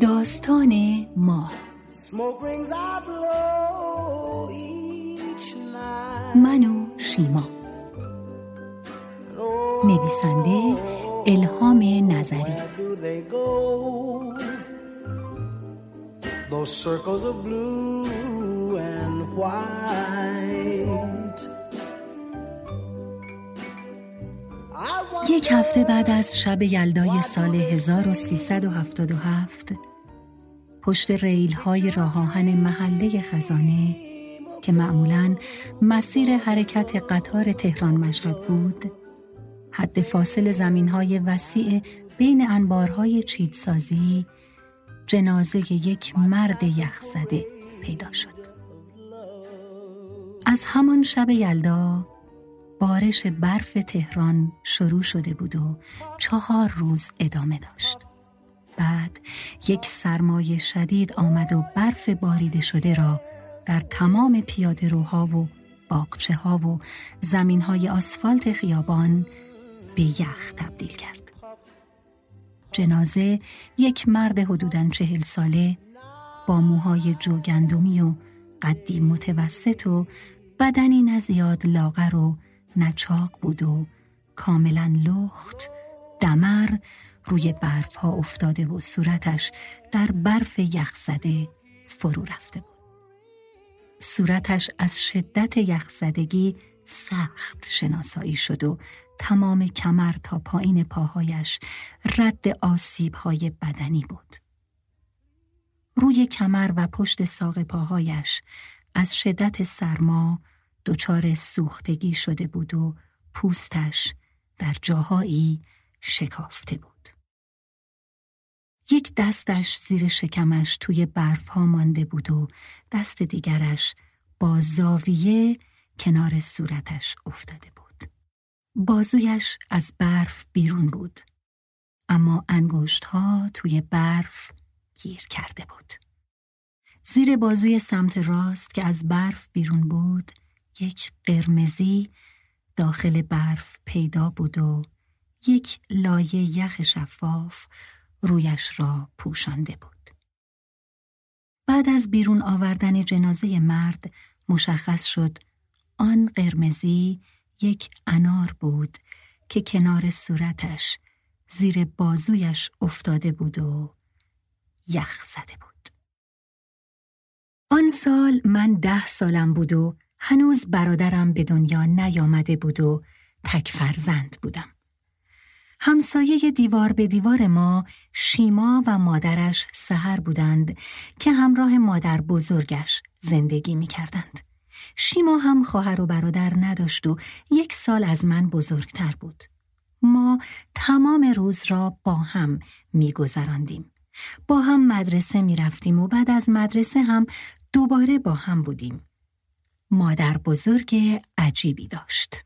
داستان ما Smoke rings I blow each night. من و شیما نویسنده الهام نظری? Those circles of blue and white. یک هفته بعد از شب یلدای سال 1377 پشت ریل های راه آهن محله خزانه که معمولا مسیر حرکت قطار تهران مشهد بود حد فاصل زمین های وسیع بین انبارهای چیدسازی جنازه یک مرد یخزده پیدا شد از همان شب یلدا بارش برف تهران شروع شده بود و چهار روز ادامه داشت. بعد یک سرمایه شدید آمد و برف باریده شده را در تمام پیاده روها و باغچه ها و زمین های آسفالت خیابان به یخ تبدیل کرد. جنازه یک مرد حدوداً چهل ساله با موهای جوگندمی و قدی متوسط و بدنی نه لاغر و نچاق بود و کاملا لخت دمر روی برف ها افتاده و صورتش در برف یخزده فرو رفته بود صورتش از شدت یخزدگی سخت شناسایی شد و تمام کمر تا پایین پاهایش رد آسیب های بدنی بود روی کمر و پشت ساق پاهایش از شدت سرما دچار سوختگی شده بود و پوستش در جاهایی شکافته بود. یک دستش زیر شکمش توی برف ها مانده بود و دست دیگرش با زاویه کنار صورتش افتاده بود. بازویش از برف بیرون بود. اما انگشت ها توی برف گیر کرده بود. زیر بازوی سمت راست که از برف بیرون بود یک قرمزی داخل برف پیدا بود و یک لایه یخ شفاف رویش را پوشانده بود. بعد از بیرون آوردن جنازه مرد مشخص شد آن قرمزی یک انار بود که کنار صورتش زیر بازویش افتاده بود و یخ زده بود. آن سال من ده سالم بود و هنوز برادرم به دنیا نیامده بود و تک فرزند بودم. همسایه دیوار به دیوار ما شیما و مادرش سهر بودند که همراه مادر بزرگش زندگی می کردند. شیما هم خواهر و برادر نداشت و یک سال از من بزرگتر بود. ما تمام روز را با هم می گذراندیم. با هم مدرسه می رفتیم و بعد از مدرسه هم دوباره با هم بودیم. مادر بزرگ عجیبی داشت.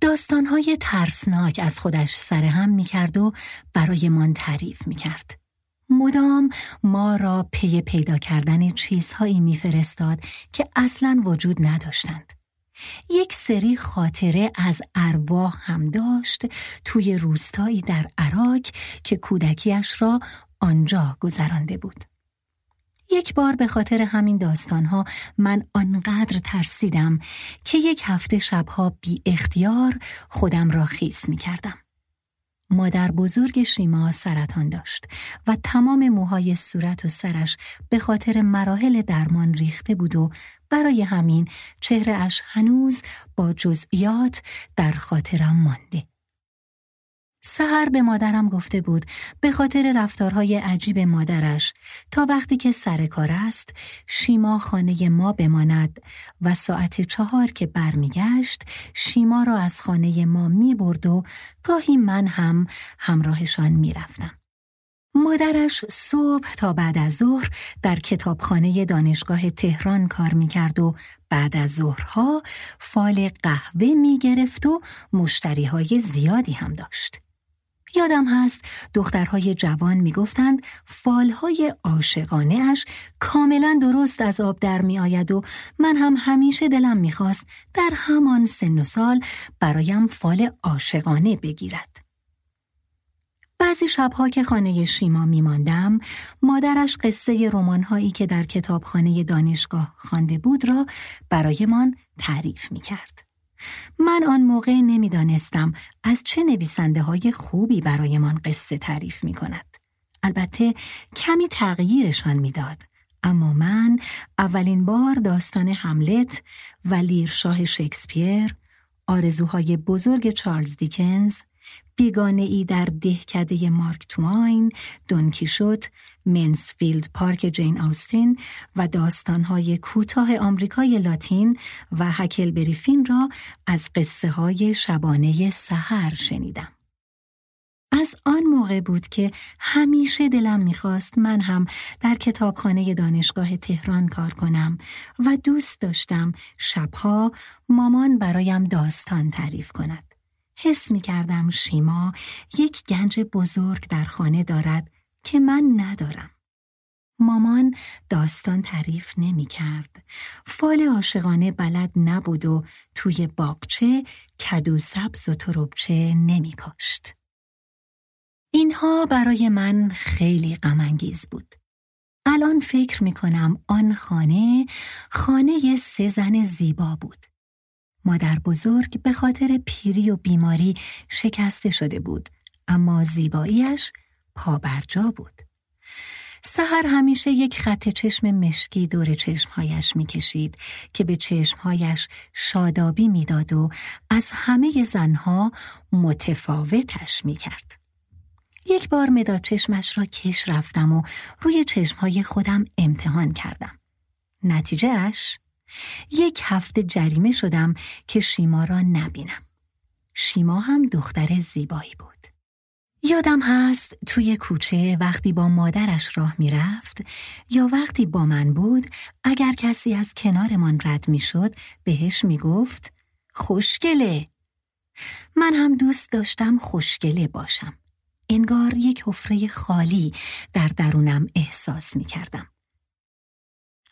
داستانهای ترسناک از خودش سرهم می کرد و برایمان تعریف می کرد. مدام ما را پی پیدا کردن چیزهایی میفرستاد که اصلا وجود نداشتند. یک سری خاطره از ارواح هم داشت توی روستایی در عراق که کودکیش را آنجا گذرانده بود. یک بار به خاطر همین داستانها من آنقدر ترسیدم که یک هفته شبها بی اختیار خودم را خیس می کردم. مادر بزرگ شیما سرطان داشت و تمام موهای صورت و سرش به خاطر مراحل درمان ریخته بود و برای همین چهره اش هنوز با جزئیات در خاطرم مانده. سهر به مادرم گفته بود به خاطر رفتارهای عجیب مادرش تا وقتی که سر کار است شیما خانه ما بماند و ساعت چهار که برمیگشت شیما را از خانه ما می برد و گاهی من هم همراهشان می‌رفتم. مادرش صبح تا بعد از ظهر در کتابخانه دانشگاه تهران کار می‌کرد و بعد از ظهرها فال قهوه می گرفت و مشتری های زیادی هم داشت. یادم هست دخترهای جوان می‌گفتند فالهای عاشقانه اش کاملا درست از آب در می آید و من هم همیشه دلم می‌خواست در همان سن و سال برایم فال عاشقانه بگیرد. بعضی شبها که خانه شیما میماندم مادرش قصه رمانهایی که در کتابخانه دانشگاه خوانده بود را برایمان تعریف می‌کرد. من آن موقع نمی‌دانستم از چه نویسنده های خوبی برایمان قصه تعریف می کند. البته کمی تغییرشان می‌داد. اما من اولین بار داستان هملت و لیرشاه شکسپیر، آرزوهای بزرگ چارلز دیکنز، بیگانه ای در دهکده مارک توین، شد، منسفیلد پارک جین آستین و داستانهای کوتاه آمریکای لاتین و هکل بریفین را از قصه های شبانه سحر شنیدم. از آن موقع بود که همیشه دلم می‌خواست من هم در کتابخانه دانشگاه تهران کار کنم و دوست داشتم شبها مامان برایم داستان تعریف کند. حس می کردم شیما یک گنج بزرگ در خانه دارد که من ندارم. مامان داستان تعریف نمی کرد. فال عاشقانه بلد نبود و توی باغچه کدو سبز و تروبچه نمی کاشت. اینها برای من خیلی غمانگیز بود. الان فکر می کنم آن خانه خانه سه زن زیبا بود. مادر بزرگ به خاطر پیری و بیماری شکسته شده بود اما زیباییش پابرجا بود. سهر همیشه یک خط چشم مشکی دور چشمهایش می‌کشید که به چشمهایش شادابی می‌داد و از همه زنها متفاوتش می‌کرد. یک بار مداد چشمش را کش رفتم و روی چشمهای خودم امتحان کردم. نتیجهش یک هفته جریمه شدم که شیما را نبینم. شیما هم دختر زیبایی بود. یادم هست توی کوچه وقتی با مادرش راه می‌رفت یا وقتی با من بود اگر کسی از کنارمان رد می‌شد بهش می‌گفت خوشگله من هم دوست داشتم خوشگله باشم انگار یک حفره خالی در درونم احساس می کردم.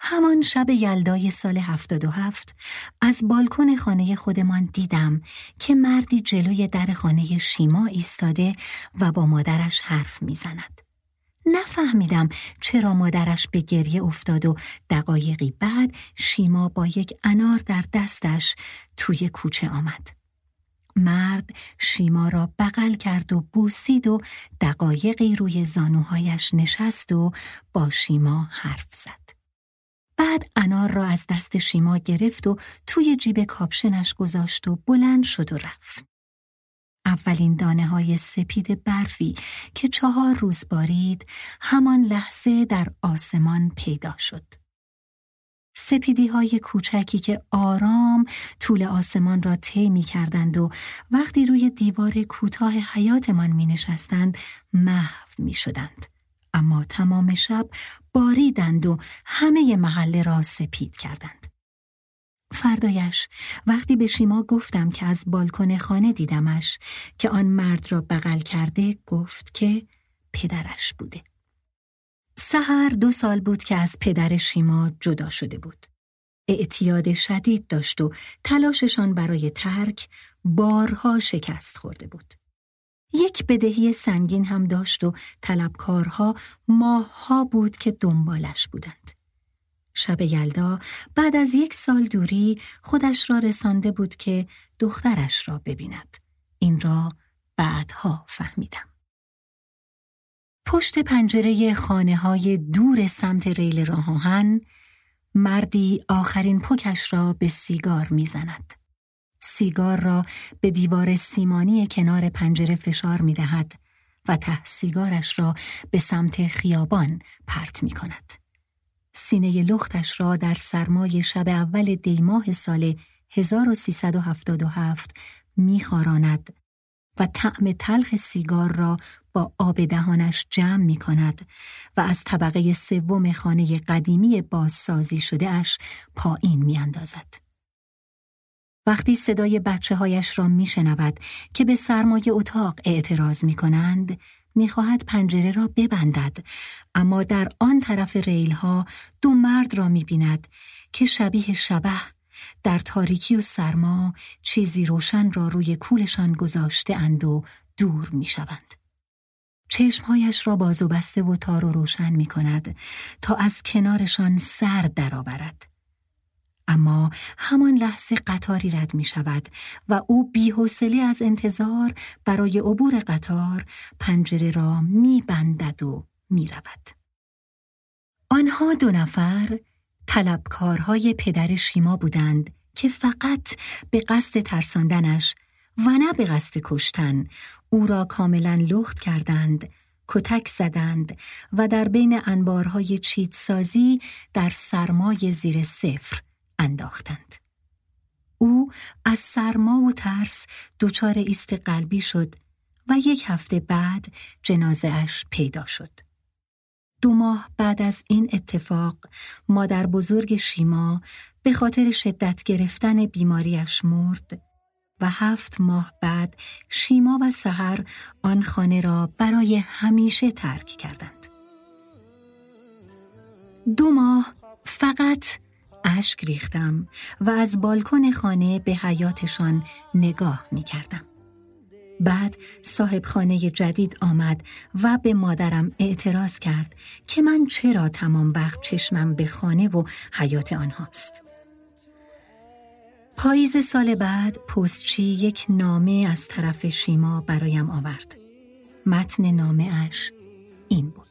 همان شب یلدای سال هفتاد و هفت از بالکن خانه خودمان دیدم که مردی جلوی در خانه شیما ایستاده و با مادرش حرف می‌زند. نفهمیدم چرا مادرش به گریه افتاد و دقایقی بعد شیما با یک انار در دستش توی کوچه آمد. مرد شیما را بغل کرد و بوسید و دقایقی روی زانوهایش نشست و با شیما حرف زد. بعد انار را از دست شیما گرفت و توی جیب کاپشنش گذاشت و بلند شد و رفت. اولین دانه های سپید برفی که چهار روز بارید همان لحظه در آسمان پیدا شد. سپیدی های کوچکی که آرام طول آسمان را طی می کردند و وقتی روی دیوار کوتاه حیاتمان می نشستند محو می شدند. اما تمام شب باریدند و همه محله را سپید کردند. فردایش وقتی به شیما گفتم که از بالکن خانه دیدمش که آن مرد را بغل کرده گفت که پدرش بوده. سهر دو سال بود که از پدر شیما جدا شده بود. اعتیاد شدید داشت و تلاششان برای ترک بارها شکست خورده بود. یک بدهی سنگین هم داشت و طلبکارها ماهها بود که دنبالش بودند. شب یلدا بعد از یک سال دوری خودش را رسانده بود که دخترش را ببیند. این را بعدها فهمیدم. پشت پنجره خانه های دور سمت ریل راهان مردی آخرین پکش را به سیگار می‌زند. سیگار را به دیوار سیمانی کنار پنجره فشار می دهد و ته سیگارش را به سمت خیابان پرت می کند. سینه لختش را در سرمای شب اول دیماه سال 1377 میخاراند و طعم تلخ سیگار را با آب دهانش جمع می کند و از طبقه سوم خانه قدیمی بازسازی شده اش پایین می اندازد. وقتی صدای بچه هایش را می شنود که به سرمایه اتاق اعتراض می کنند، می خواهد پنجره را ببندد اما در آن طرف ریل ها دو مرد را می بیند که شبیه شبه در تاریکی و سرما چیزی روشن را روی کولشان گذاشته اند و دور می شوند. چشمهایش را باز و بسته و تار و روشن می کند تا از کنارشان سر درآورد. اما همان لحظه قطاری رد می شود و او بیحوصله از انتظار برای عبور قطار پنجره را می بندد و می رود. آنها دو نفر طلبکارهای پدر شیما بودند که فقط به قصد ترساندنش و نه به قصد کشتن او را کاملا لخت کردند کتک زدند و در بین انبارهای چیتسازی در سرمای زیر صفر انداختند. او از سرما و ترس دچار ایست قلبی شد و یک هفته بعد جنازه اش پیدا شد. دو ماه بعد از این اتفاق مادر بزرگ شیما به خاطر شدت گرفتن بیماریش مرد و هفت ماه بعد شیما و سحر آن خانه را برای همیشه ترک کردند. دو ماه فقط اشک ریختم و از بالکن خانه به حیاتشان نگاه می کردم. بعد صاحب خانه جدید آمد و به مادرم اعتراض کرد که من چرا تمام وقت چشمم به خانه و حیات آنهاست. پاییز سال بعد پستچی یک نامه از طرف شیما برایم آورد. متن نامه اش این بود.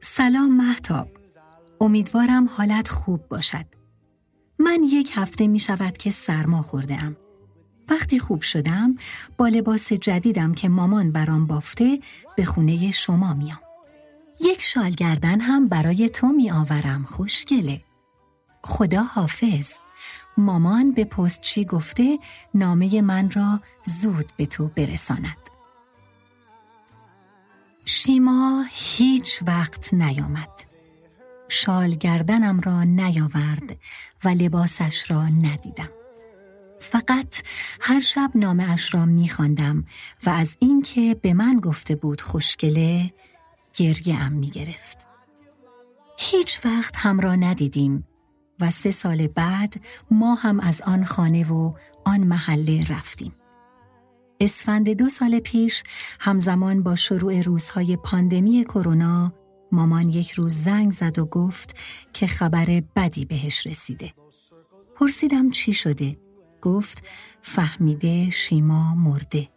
سلام محتاب امیدوارم حالت خوب باشد. من یک هفته می شود که سرما خورده ام. وقتی خوب شدم با لباس جدیدم که مامان برام بافته به خونه شما میام. یک شال گردن هم برای تو می آورم خوشگله. خدا حافظ. مامان به پستچی گفته نامه من را زود به تو برساند. شیما هیچ وقت نیامد. شال گردنم را نیاورد و لباسش را ندیدم. فقط هر شب نامه اش را میخواندم و از اینکه به من گفته بود خوشگله گریه ام می گرفت. هیچ وقت هم را ندیدیم و سه سال بعد ما هم از آن خانه و آن محله رفتیم. اسفند دو سال پیش همزمان با شروع روزهای پاندمی کرونا مامان یک روز زنگ زد و گفت که خبر بدی بهش رسیده. پرسیدم چی شده؟ گفت فهمیده شیما مرده.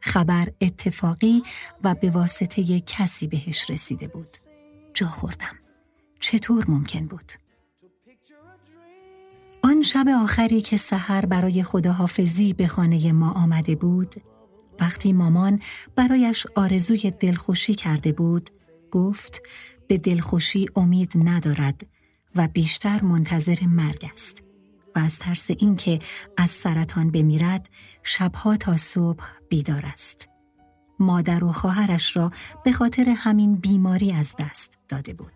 خبر اتفاقی و به واسطه کسی بهش رسیده بود. جا خوردم. چطور ممکن بود؟ آن شب آخری که سحر برای خداحافظی به خانه ما آمده بود وقتی مامان برایش آرزوی دلخوشی کرده بود گفت به دلخوشی امید ندارد و بیشتر منتظر مرگ است و از ترس اینکه از سرطان بمیرد شبها تا صبح بیدار است. مادر و خواهرش را به خاطر همین بیماری از دست داده بود.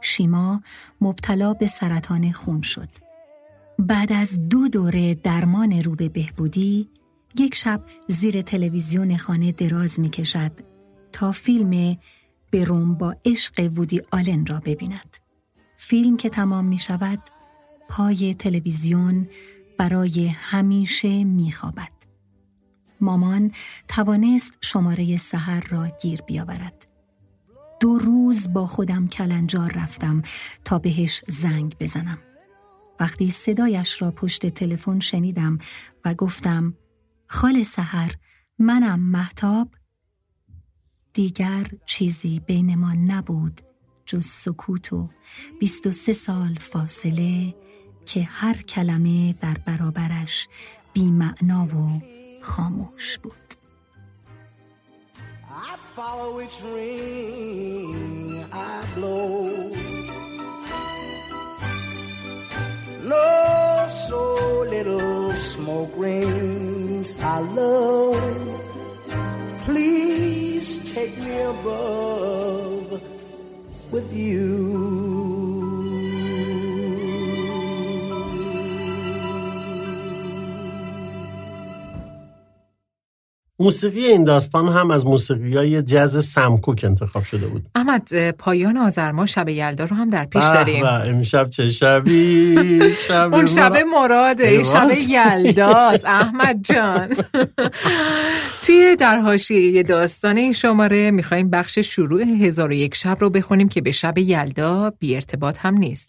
شیما مبتلا به سرطان خون شد. بعد از دو دوره درمان رو به بهبودی یک شب زیر تلویزیون خانه دراز می کشد تا فیلم بروم با عشق وودی آلن را ببیند. فیلم که تمام می شود پای تلویزیون برای همیشه می خوابد. مامان توانست شماره سحر را گیر بیاورد. دو روز با خودم کلنجار رفتم تا بهش زنگ بزنم وقتی صدایش را پشت تلفن شنیدم و گفتم خال سحر منم محتاب دیگر چیزی بین ما نبود جز سکوت و بیست و سه سال فاصله که هر کلمه در برابرش بیمعنا و خاموش بود. I. No, so little smoke I love. Please take me above with you. موسیقی این داستان هم از موسیقی های جز سمکوک انتخاب شده بود. احمد پایان آذر ما شب یلدا رو هم در پیش داریم. امشب چه شبی؟ شب اون شب مرا- مراده این شب. یلداست احمد جان. توی در حاشیه داستان این شماره می‌خوایم بخش شروع هزار و یک شب رو بخونیم که به شب یلدا بی ارتباط هم نیست.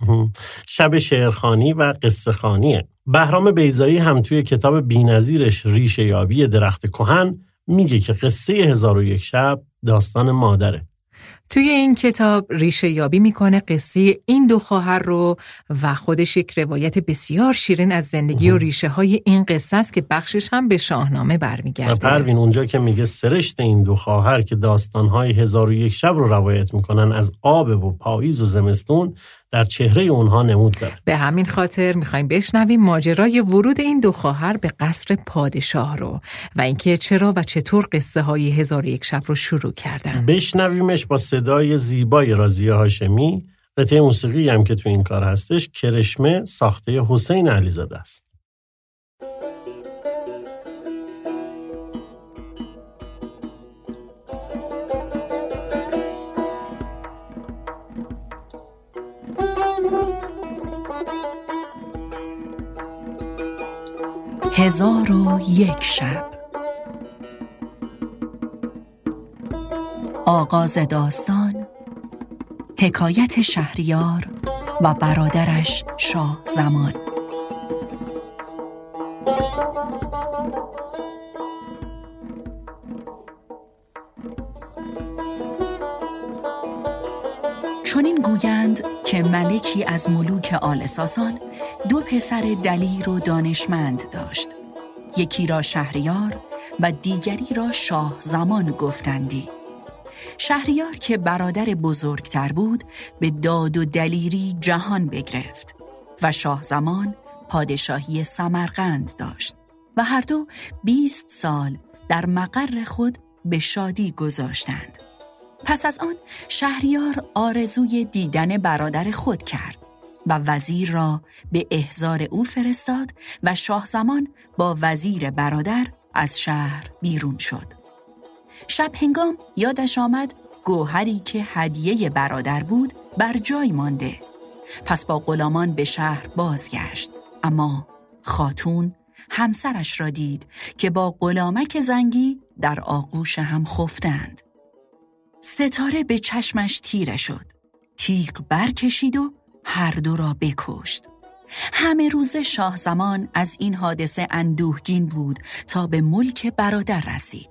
شب شعرخانی و قصه خانیه. بهرام بیزایی هم توی کتاب بینظیرش ریشه یابی درخت کهن میگه که قصه هزار و یک شب داستان مادره. توی این کتاب ریشه یابی می‌کنه قصه این دو خواهر رو و خودش یک روایت بسیار شیرین از زندگی و ریشه های این قصه است که بخشش هم به شاهنامه و برمیگرده پروین اونجا که میگه سرشت این دو خواهر که داستانهای هزار و یک شب رو روایت می‌کنن از آب و پاییز و زمستون در چهره اونها نمود داره به همین خاطر می‌خوایم بشنویم ماجرای ورود این دو خواهر به قصر پادشاه رو و اینکه چرا و چطور قصه های هزار یک شب رو شروع کردن. بشنویمش با صدای زیبای رازیه هاشمی قطعه موسیقی هم که تو این کار هستش کرشمه ساخته حسین علیزاده است. هزار و یک شب. آغاز داستان حکایت شهریار و برادرش شاه زمان. چون این گویند که ملکی از ملوک آل ساسان دو پسر دلیر و دانشمند داشت. یکی را شهریار و دیگری را شاه زمان گفتندی. شهریار که برادر بزرگتر بود به داد و دلیری جهان بگرفت و شاه زمان پادشاهی سمرقند داشت و هر دو بیست سال در مقر خود به شادی گذاشتند. پس از آن شهریار آرزوی دیدن برادر خود کرد. و وزیر را به احضار او فرستاد و شاه زمان با وزیر برادر از شهر بیرون شد. شب هنگام یادش آمد گوهری که هدیه برادر بود بر جای مانده. پس با غلامان به شهر بازگشت اما خاتون همسرش را دید که با غلامک زنگی در آغوش هم خفتند. ستاره به چشمش تیره شد. تیغ برکشید و هر دو را بکشت. همه روز شاه زمان از این حادثه اندوهگین بود تا به ملک برادر رسید.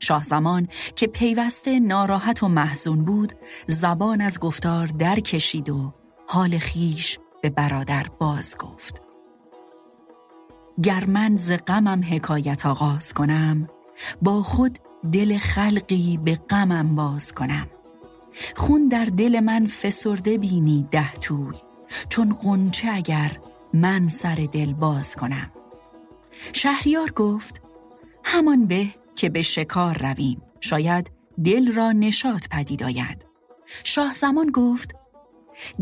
شاه زمان که پیوسته ناراحت و محزون بود زبان از گفتار در کشید و حال خیش به برادر باز گفت. گر من ز غمم حکایت آغاز کنم با خود دل خلقی به غمم باز کنم خون در دل من فسرده بینی ده توی چون قنچه اگر من سر دل باز کنم. شهریار گفت همان به که به شکار رویم شاید دل را نشاط پدید آید. شاه زمان گفت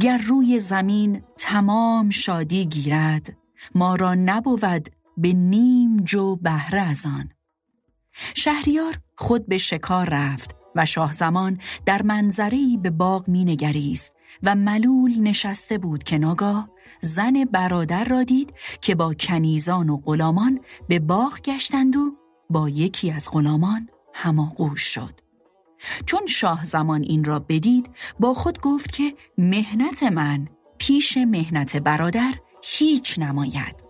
گر روی زمین تمام شادی گیرد ما را نبود به نیم جو بهره از آن. شهریار خود به شکار رفت و شاه زمان در منظری به باغ می نگریست و ملول نشسته بود که ناگاه زن برادر را دید که با کنیزان و غلامان به باغ گشتند و با یکی از غلامان هماغوش شد. چون شاه زمان این را بدید با خود گفت که مهنت من پیش مهنت برادر هیچ نماید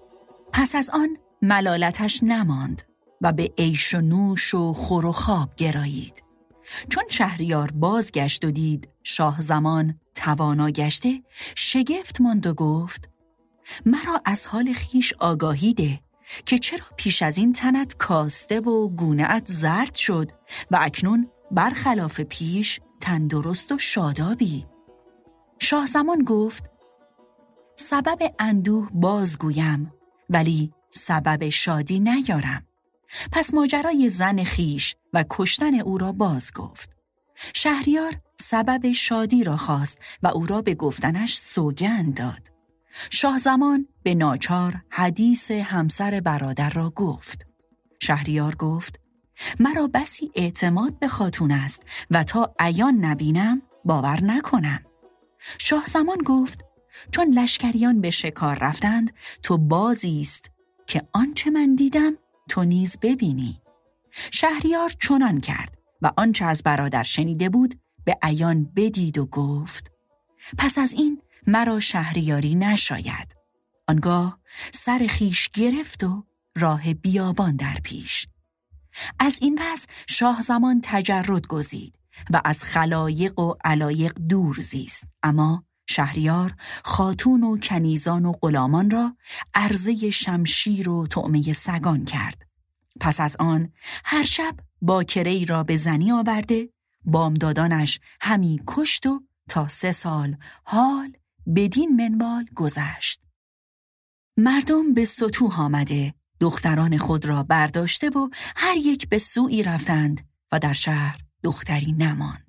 پس از آن ملالتش نماند و به عیش و نوش و خور و خواب گرایید چون شهریار بازگشت و دید شاه زمان توانا گشته شگفت ماند و گفت مرا از حال خیش آگاهی ده که چرا پیش از این تنت کاسته و گونهت زرد شد و اکنون برخلاف پیش تندرست و شادابی. شاه زمان گفت سبب اندوه بازگویم ولی سبب شادی نیارم. پس ماجرای زن خیش و کشتن او را باز گفت. شهریار سبب شادی را خواست و او را به گفتنش سوگند داد. شاه زمان به ناچار حدیث همسر برادر را گفت. شهریار گفت مرا بسی اعتماد به خاتون است و تا عیان نبینم باور نکنم. شاه زمان گفت چون لشکریان به شکار رفتند تو بازی است که آنچه من دیدم تو نیز ببینی. شهریار چنان کرد و آنچه از برادر شنیده بود به عیان بدید و گفت پس از این مرا شهریاری نشاید. آنگاه سر خیش گرفت و راه بیابان در پیش. از این پس شاه زمان تجرد گزید و از خلایق و علایق دور زیست. اما شهریار خاتون و کنیزان و غلامان را عرضه شمشیر و طعمه سگان کرد. پس از آن هر شب باکره را به زنی آورده بامدادانش همی کشت و تا سه سال حال بدین منوال گذشت. مردم به سطوح آمده دختران خود را برداشته و هر یک به سوی رفتند و در شهر دختری نماند.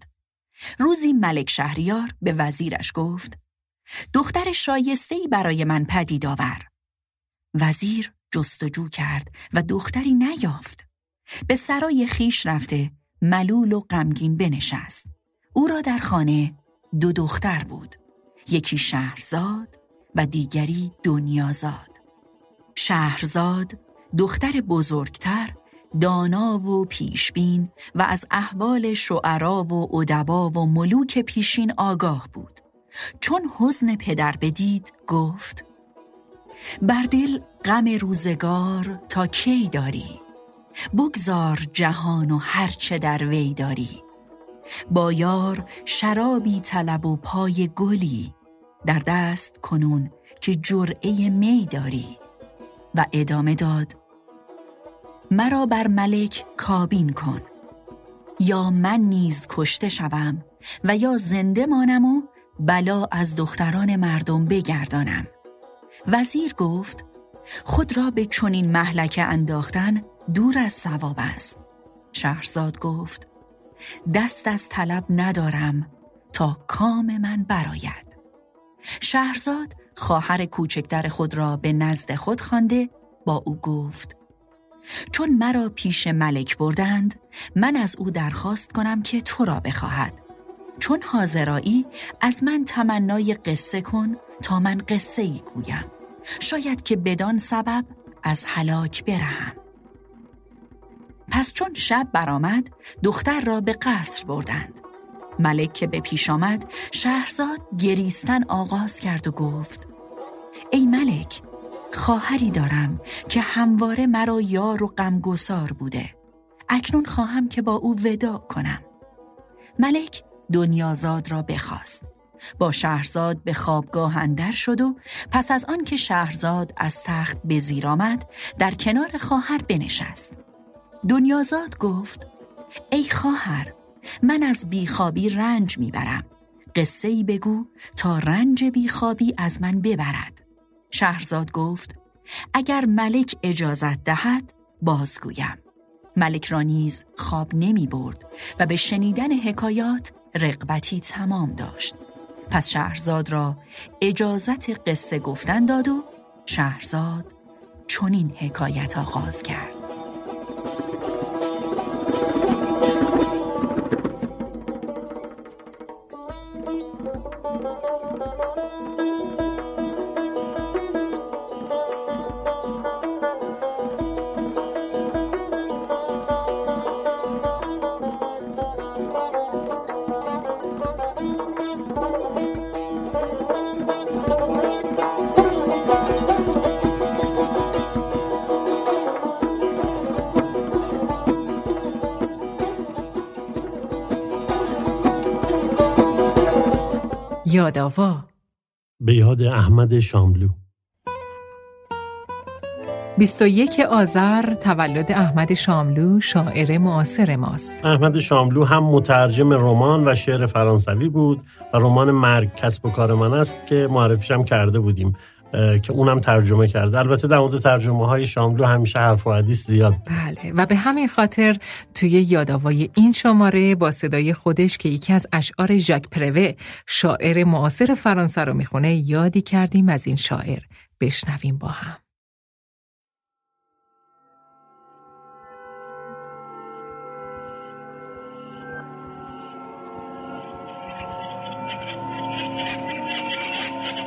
روزی ملک شهریار به وزیرش گفت دختر شایستهی برای من پدید آور. وزیر جستجو کرد و دختری نیافت. به سرای خیش رفته ملول و غمگین بنشست. او را در خانه دو دختر بود. یکی شهرزاد و دیگری دنیازاد. شهرزاد دختر بزرگتر دانا و پیشبین و از احوال شعرا و ادبا و ملوک پیشین آگاه بود. چون حزن پدر بدید گفت بر دل غم روزگار تا کی داری؟ بگذار جهان و هرچه در وی داری. با یار شرابی طلب و پای گلی. در دست کنون که جرعه می داری. و ادامه داد مرا بر ملک کابین کن. یا من نیز کشته شوم و یا زنده مانم و بلا از دختران مردم بگردانم. وزیر گفت خود را به چنین محلکه انداختن دور از ثواب است. شهرزاد گفت دست از طلب ندارم تا کام من براید شهرزاد خواهر کوچکتر خود را به نزد خود خوانده با او گفت چون مرا پیش ملک بردند من از او درخواست کنم که تو را بخواهد. چون حاضرایی از من تمنای قصه کن تا من قصه ای گویم. شاید که بدان سبب از هلاک برهم. پس چون شب برآمد دختر را به قصر بردند. ملک که به پیش آمد شهرزاد گریستن آغاز کرد و گفت ای ملک خواهری دارم که همواره مرا یار و غمگسار بوده. اکنون خواهم که با او ودا کنم. ملک دنیازاد را بخواست. با شهرزاد به خوابگاه اندر شد و پس از آن که شهرزاد از تخت به زیر آمد در کنار خواهر بنشست. دنیازاد گفت ای خواهر من از بیخوابی رنج می‌برم. قصه ای بگو تا رنج بیخوابی از من ببرد. شهرزاد گفت اگر ملک اجازت دهد بازگویم. ملک را نیز خواب نمی برد و به شنیدن حکایات رقبتی تمام داشت. پس شهرزاد را اجازت قصه گفتن داد و شهرزاد چنین حکایت آغاز کرد. یادآوا. به یاد احمد شاملو. 21 آذر تولد احمد شاملو شاعر معاصر ماست. احمد شاملو هم مترجم رمان و شعر فرانسوی بود و رمان مرگ کسب و کار من است که معرفیشم کرده بودیم. که اونم ترجمه کرده. البته در مورد ترجمه های شاملو همیشه حرف و حدیث زیاد. بله و به همین خاطر توی یادآوای این شماره با صدای خودش که یکی از اشعار ژاک پروه شاعر معاصر فرانسه رو می‌خونه یادی کردیم از این شاعر. بشنویم با هم.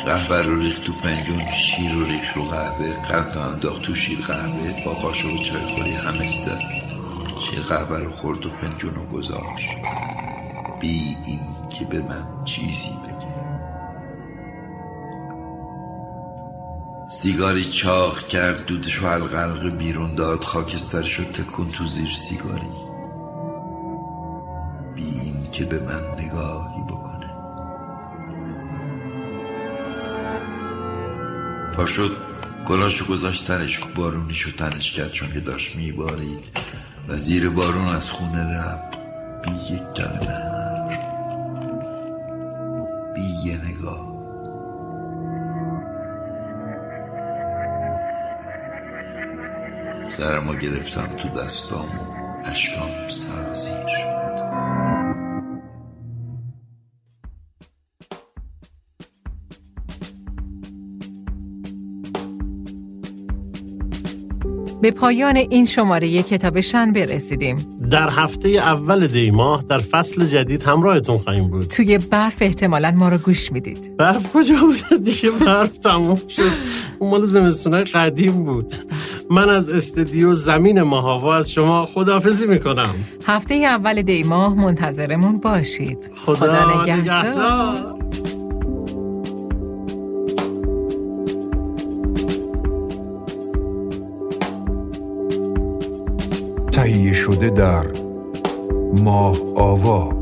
قهوه رو ریخت تو فنجون شیر رو ریخت رو قهوه قند انداخت تو شیر قهوه با قاشق خوری همستر شیر قهوه رو خورد و فنجون رو گذاشت. بی این که به من چیزی بده سیگاری چاخ کرد دودش و القلق بیرون داد خاکستر شد تکون تو زیر سیگاری. بی این که به من پا شد. گلاشو گذاشت سرش. بارونیشو تنش کرد چون که داشت میبارید. و زیر بارون از خونه رفت. بی یک کلمه بی یه نگاه. سرمو گرفتم تو دستام و اشکام سرازیر. به پایان این شماره کتاب شنبه رسیدیم در هفته اول دی ماه در فصل جدید همراهتون خواهیم بود. توی برف احتمالا ما رو گوش می‌دید. برف کجا بود؟ دیگه برف تموم شد. اون مال زمستونه قدیم بود. من از استدیو زمین ماهاوا از شما خداحافظی می‌کنم. هفته اول دی ماه منتظرمون باشید. خدا, خدا نگهدار. شده در ماه آوا.